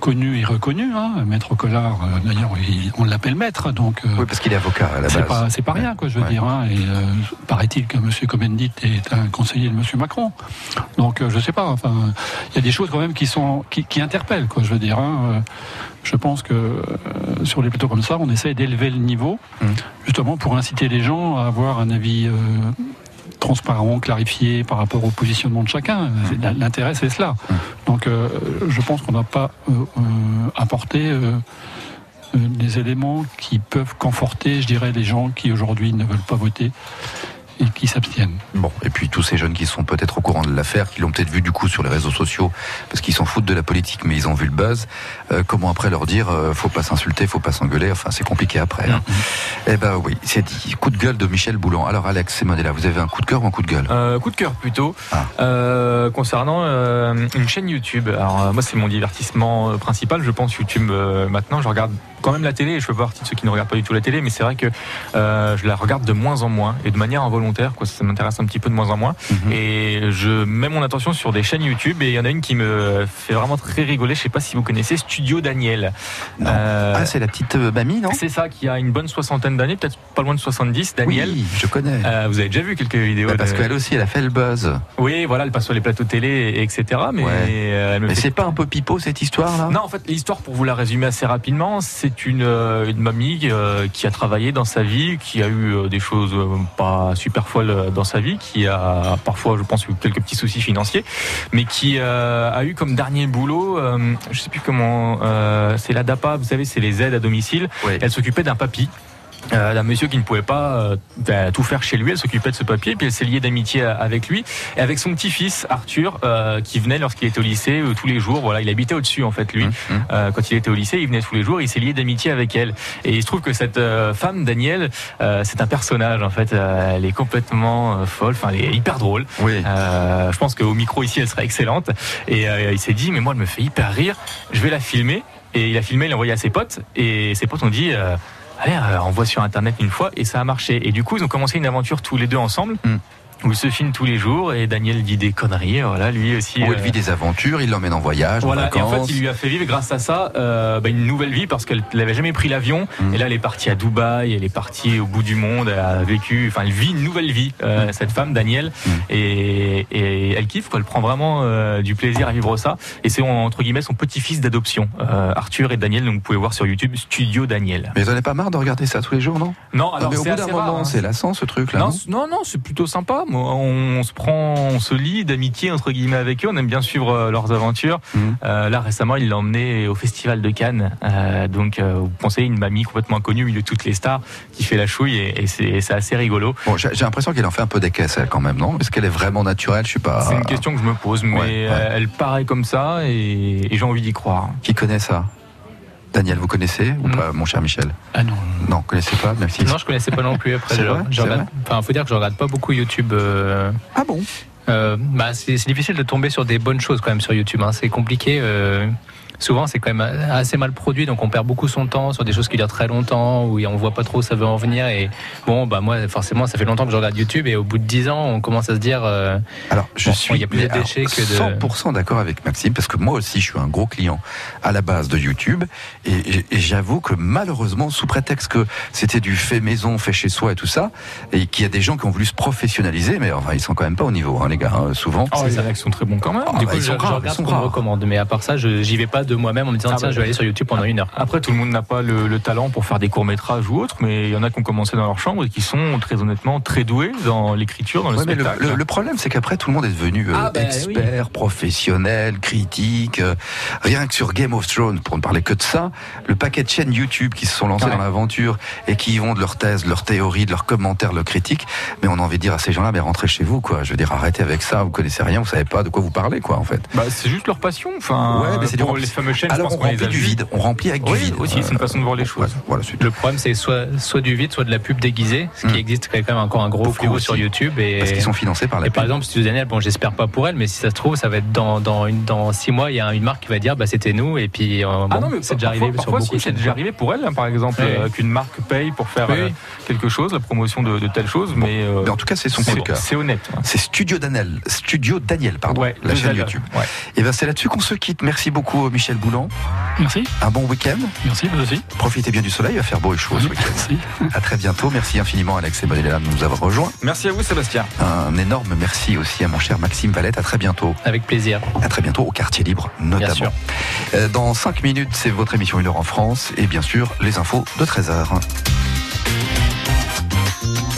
Speaker 4: connu et reconnu. Hein. Maître Collard, euh, d'ailleurs, il- on l'appelle maître, donc. euh,
Speaker 2: Oui, parce qu'il est avocat à la
Speaker 4: c'est
Speaker 2: base.
Speaker 4: pas, c'est pas rien, quoi, je veux
Speaker 2: Ouais.
Speaker 4: dire. hein. Et euh, paraît-il que M. Comen-Dit est un conseiller de M. Macron. Donc, je sais pas. Enfin, il y a des choses quand même qui sont qui, qui interpellent, quoi, je veux dire. hein. Je pense que sur les plateaux comme ça, on essaie d'élever le niveau,
Speaker 2: Mmh.
Speaker 4: justement pour inciter les gens à avoir un avis. Transparent, clarifié par rapport au positionnement de chacun. C'est- L'intérêt, c'est cela. Donc, euh, je pense qu'on n'a pas euh, euh, apporté euh, des éléments qui peuvent conforter, je dirais, les gens qui aujourd'hui ne veulent pas voter et qui s'abstiennent.
Speaker 2: Bon, et puis tous ces jeunes qui sont peut-être au courant de l'affaire, qui l'ont peut-être vu du coup sur les réseaux sociaux, parce qu'ils s'en foutent de la politique, mais ils ont vu le buzz. euh, comment après leur dire, euh, faut pas s'insulter, faut pas s'engueuler. Enfin, c'est compliqué après. hein. Eh ben oui, c'est dit. Coup de gueule de Michel Boulan. Alors Alex, c'est là. Vous avez un coup de cœur ou un coup de gueule?
Speaker 5: Euh, coup de cœur plutôt
Speaker 2: Ah.
Speaker 5: Euh, concernant euh, une chaîne YouTube. Alors euh, moi c'est mon divertissement principal, je pense YouTube euh, maintenant. Je regarde quand même la télé et je fais partie de ceux qui ne regardent pas du tout la télé, mais c'est vrai que euh, je la regarde de moins en moins et de manière involontaire. Quoi, ça m'intéresse un petit peu de moins en moins.
Speaker 2: Mhm.
Speaker 5: Et je mets mon attention sur des chaînes YouTube et il y en a une qui me fait vraiment très rigoler. Je sais pas si vous connaissez Studio Daniel. Euh,
Speaker 2: Ah, c'est la petite euh, mamie, non?
Speaker 5: C'est ça, qui a une bonne soixantaine d'années, peut-être pas loin de 70. Daniel.
Speaker 2: Oui, je connais.
Speaker 5: Euh, vous avez déjà vu quelques vidéos
Speaker 2: Bah, parce
Speaker 5: de-
Speaker 2: qu'elle aussi, elle a fait le buzz.
Speaker 5: oui, voilà, elle passe sur les plateaux télé, et etc. Mais,
Speaker 2: Ouais.
Speaker 5: euh,
Speaker 2: Mais
Speaker 5: fait-
Speaker 2: c'est pas un peu pipeau cette histoire-là?
Speaker 5: Non, en fait, l'histoire, pour vous la résumer assez rapidement, c'est une, une mamie qui a travaillé dans sa vie, qui a eu des choses pas super folles euh, dans sa vie, qui a parfois, je pense, eu quelques petits soucis financiers, mais qui euh, a eu comme dernier boulot, euh, je sais plus comment, c'est la DAPA, vous savez, c'est les aides à domicile. Elle s'occupait d'un papy. Euh, d'un monsieur qui ne pouvait pas euh, ben, tout faire chez lui, elle s'occupait de ce papier, puis elle s'est liée d'amitié avec lui et avec son petit-fils Arthur, euh, qui venait lorsqu'il était au lycée euh, tous les jours. Voilà, il habitait au-dessus en fait lui.
Speaker 2: Hum, hum.
Speaker 5: Euh, quand il était au lycée, il venait tous les jours. Il s'est lié d'amitié avec elle. Et il se trouve que cette euh, femme, Danielle, euh, c'est un personnage en fait. Euh, elle est complètement folle. Enfin, elle est hyper drôle.
Speaker 2: Oui.
Speaker 5: Euh, je pense qu'au micro ici, elle serait excellente. Et euh, il s'est dit, mais moi, elle me fait hyper rire. Je vais la filmer. Et il a filmé, il l'a envoyé à ses potes. Et ses potes ont dit. Euh, Allez, euh, envoie sur internet une fois et ça a marché. Et du coup, ils ont commencé une aventure tous les deux ensemble.
Speaker 2: Mm.
Speaker 5: Où ils se filment tous les jours et Daniel dit des conneries. Voilà, lui aussi.
Speaker 2: Où elle
Speaker 5: euh,
Speaker 2: vit des aventures, il l'emmène en voyage, en
Speaker 5: voilà, et en
Speaker 2: vacances.
Speaker 5: fait, il lui a fait vivre grâce à ça euh, bah, une nouvelle vie parce qu'elle n'avait jamais pris l'avion.
Speaker 2: Mm.
Speaker 5: Et là, elle est partie à Dubaï, elle est partie au bout du monde, elle a vécu, enfin, elle vit une nouvelle vie, euh, cette femme, Danielle.
Speaker 2: Mm.
Speaker 5: Et, et elle kiffe, quoi, elle prend vraiment euh, du plaisir à vivre ça. Et c'est entre guillemets son petit-fils d'adoption, Arthur et Daniel. Donc vous pouvez voir sur YouTube Studio Daniel.
Speaker 2: Mais vous n'en pas marre de regarder ça tous les jours, non?
Speaker 5: Non,
Speaker 2: Ah,
Speaker 5: alors
Speaker 2: mais au
Speaker 5: c'est
Speaker 2: bout d'un
Speaker 5: assez
Speaker 2: moment,
Speaker 5: rare, hein.
Speaker 2: c'est lassant ce truc-là.
Speaker 5: Non,
Speaker 2: non,
Speaker 5: c'est plutôt sympa. On, se prend, on se lie d'amitié entre guillemets avec eux. On aime bien suivre euh, leurs aventures.
Speaker 2: Mhm.
Speaker 5: Euh, là, récemment, il l'a emmené au Festival de Cannes. Euh, donc, euh, vous pensez une mamie complètement inconnue, au milieu de toutes les stars, qui fait la chouille et, et c'est c'est assez rigolo.
Speaker 2: Bon, j'ai l'impression qu'elle en fait un peu des caisses, elle, quand même, non? Est-ce qu'elle est vraiment naturelle? Je sais pas.
Speaker 5: C'est une question que je me pose, mais
Speaker 2: Ouais, ouais.
Speaker 5: elle paraît comme ça et, et j'ai envie d'y croire.
Speaker 2: Qui connaît ça? Daniel, vous connaissez ou
Speaker 3: Mm.
Speaker 2: pas, mon cher Michel
Speaker 4: Ah non.
Speaker 2: Non, vous connaissez pas, même si.
Speaker 3: Non, je connaissais pas non plus. Après, je,
Speaker 2: vrai,
Speaker 3: je regarde, faut dire que je regarde pas beaucoup YouTube. euh,
Speaker 2: Ah bon
Speaker 3: euh, bah, c'est c'est difficile de tomber sur des bonnes choses quand même sur YouTube. hein. C'est compliqué. euh, souvent c'est quand même assez mal produit, donc on perd beaucoup son temps sur des choses qui durent très longtemps, où on voit pas trop où ça veut en venir. Et bon, bah moi, forcément, ça fait longtemps que je regarde YouTube, et au bout de 10 ans, on commence à se dire. euh,
Speaker 2: Alors, je
Speaker 3: bon,
Speaker 2: suis
Speaker 3: il y a plus de
Speaker 2: mais alors,
Speaker 3: déchets que de.
Speaker 2: 100% d'accord avec Maxime, parce que moi aussi, je suis un gros client à la base de YouTube, et, et- et j'avoue que malheureusement, sous prétexte que c'était du fait maison, fait chez soi et tout ça, et qu'il y a des gens qui ont voulu se professionnaliser, mais enfin, ils sont quand même pas au niveau, hein, les gars, hein, souvent.
Speaker 5: Oh, il y en a qui sont très bons quand même.
Speaker 2: Ah,
Speaker 3: du
Speaker 2: bah,
Speaker 3: coup,
Speaker 2: ils
Speaker 3: je,
Speaker 2: sont
Speaker 3: je
Speaker 2: rares, ils
Speaker 3: regarde
Speaker 2: sont
Speaker 3: ce qu'on me recommande, mais à part ça, je j'y vais pas de moi-même en me disant
Speaker 5: Ah,
Speaker 3: tiens,
Speaker 5: bah,
Speaker 3: je vais aller sur YouTube pendant une heure.
Speaker 5: Après, tout le monde n'a pas le, le talent pour faire des courts métrages ou autre, mais il y en a qui ont commencé dans leur chambre et qui sont très honnêtement très doués dans l'écriture, dans le
Speaker 2: Ouais, mais le,
Speaker 5: spectacle.
Speaker 2: le- le problème, c'est qu'après, tout le monde est devenu euh,
Speaker 5: Ah, bah,
Speaker 2: expert, professionnel, critique. euh, rien que sur Game of Thrones, pour ne parler que de ça, le paquet de chaînes YouTube qui se sont lancées
Speaker 5: Ouais.
Speaker 2: dans l'aventure et qui y vont de leurs thèses, de leurs théories, de leurs commentaires, de leurs critiques. Mais on a envie de dire à ces gens-là, mais rentrez chez vous, quoi. Je veux dire, arrêtez avec ça. Vous connaissez rien, vous savez pas de quoi vous parlez, quoi, en fait.
Speaker 5: Bah, c'est juste leur passion. Enfin,
Speaker 2: Ouais, mais c'est du
Speaker 5: chaînes.
Speaker 2: Alors,
Speaker 5: je
Speaker 2: on
Speaker 5: pense les
Speaker 2: remplit
Speaker 5: a
Speaker 2: du vide. On remplit avec du
Speaker 5: Oui,
Speaker 2: vide.
Speaker 5: aussi, c'est une façon de voir les choses.
Speaker 2: Voilà,
Speaker 3: Le problème, c'est soit, soit du vide, soit de la pub déguisée, ce qui existe quand même encore un gros
Speaker 2: Hmm. Beaucoup
Speaker 3: fléau
Speaker 2: aussi.
Speaker 3: sur YouTube. Et,
Speaker 2: Parce qu'ils sont financés par la
Speaker 3: et par exemple, Studio Daniel, bon, j'espère pas pour elle, mais si ça se trouve, ça va être dans, dans, une, dans six mois, il y a une marque qui va dire, bah, c'était nous, et puis, euh,
Speaker 5: Ah non, mais
Speaker 3: c'est déjà
Speaker 5: parfois-
Speaker 3: arrivé sur
Speaker 5: parfois,
Speaker 3: beaucoup
Speaker 5: si, c'est déjà arrivé pour elle, hein, par exemple,
Speaker 3: Oui.
Speaker 5: euh, qu'une marque paye pour faire
Speaker 3: Oui,
Speaker 5: euh, quelque chose, la promotion de, de telle chose, mais, euh,
Speaker 2: Mais en tout cas, c'est son coup
Speaker 5: c'est
Speaker 2: de cœur.
Speaker 5: c'est honnête. hein.
Speaker 2: C'est Studio Daniel, Studio Daniel, pardon, la chaîne. YouTube. Et ben c'est là-dessus qu'on se quitte. Merci beaucoup euh, Michel Boulan.
Speaker 4: Merci.
Speaker 2: Un bon week-end.
Speaker 4: Merci, vous aussi.
Speaker 2: Profitez bien du soleil, il va faire beau et chaud ce week-end.
Speaker 4: Merci.
Speaker 2: À très bientôt. Merci infiniment Alex et Bonella de nous avoir rejoints.
Speaker 9: Merci à vous, Sébastien.
Speaker 2: Un énorme merci aussi à mon cher Maxime Valette. À très bientôt.
Speaker 3: Avec plaisir.
Speaker 2: À très bientôt au quartier libre notamment.
Speaker 3: sûr.
Speaker 2: Euh, Dans 5 minutes, c'est votre émission Une heure en France et bien sûr les infos de 13h.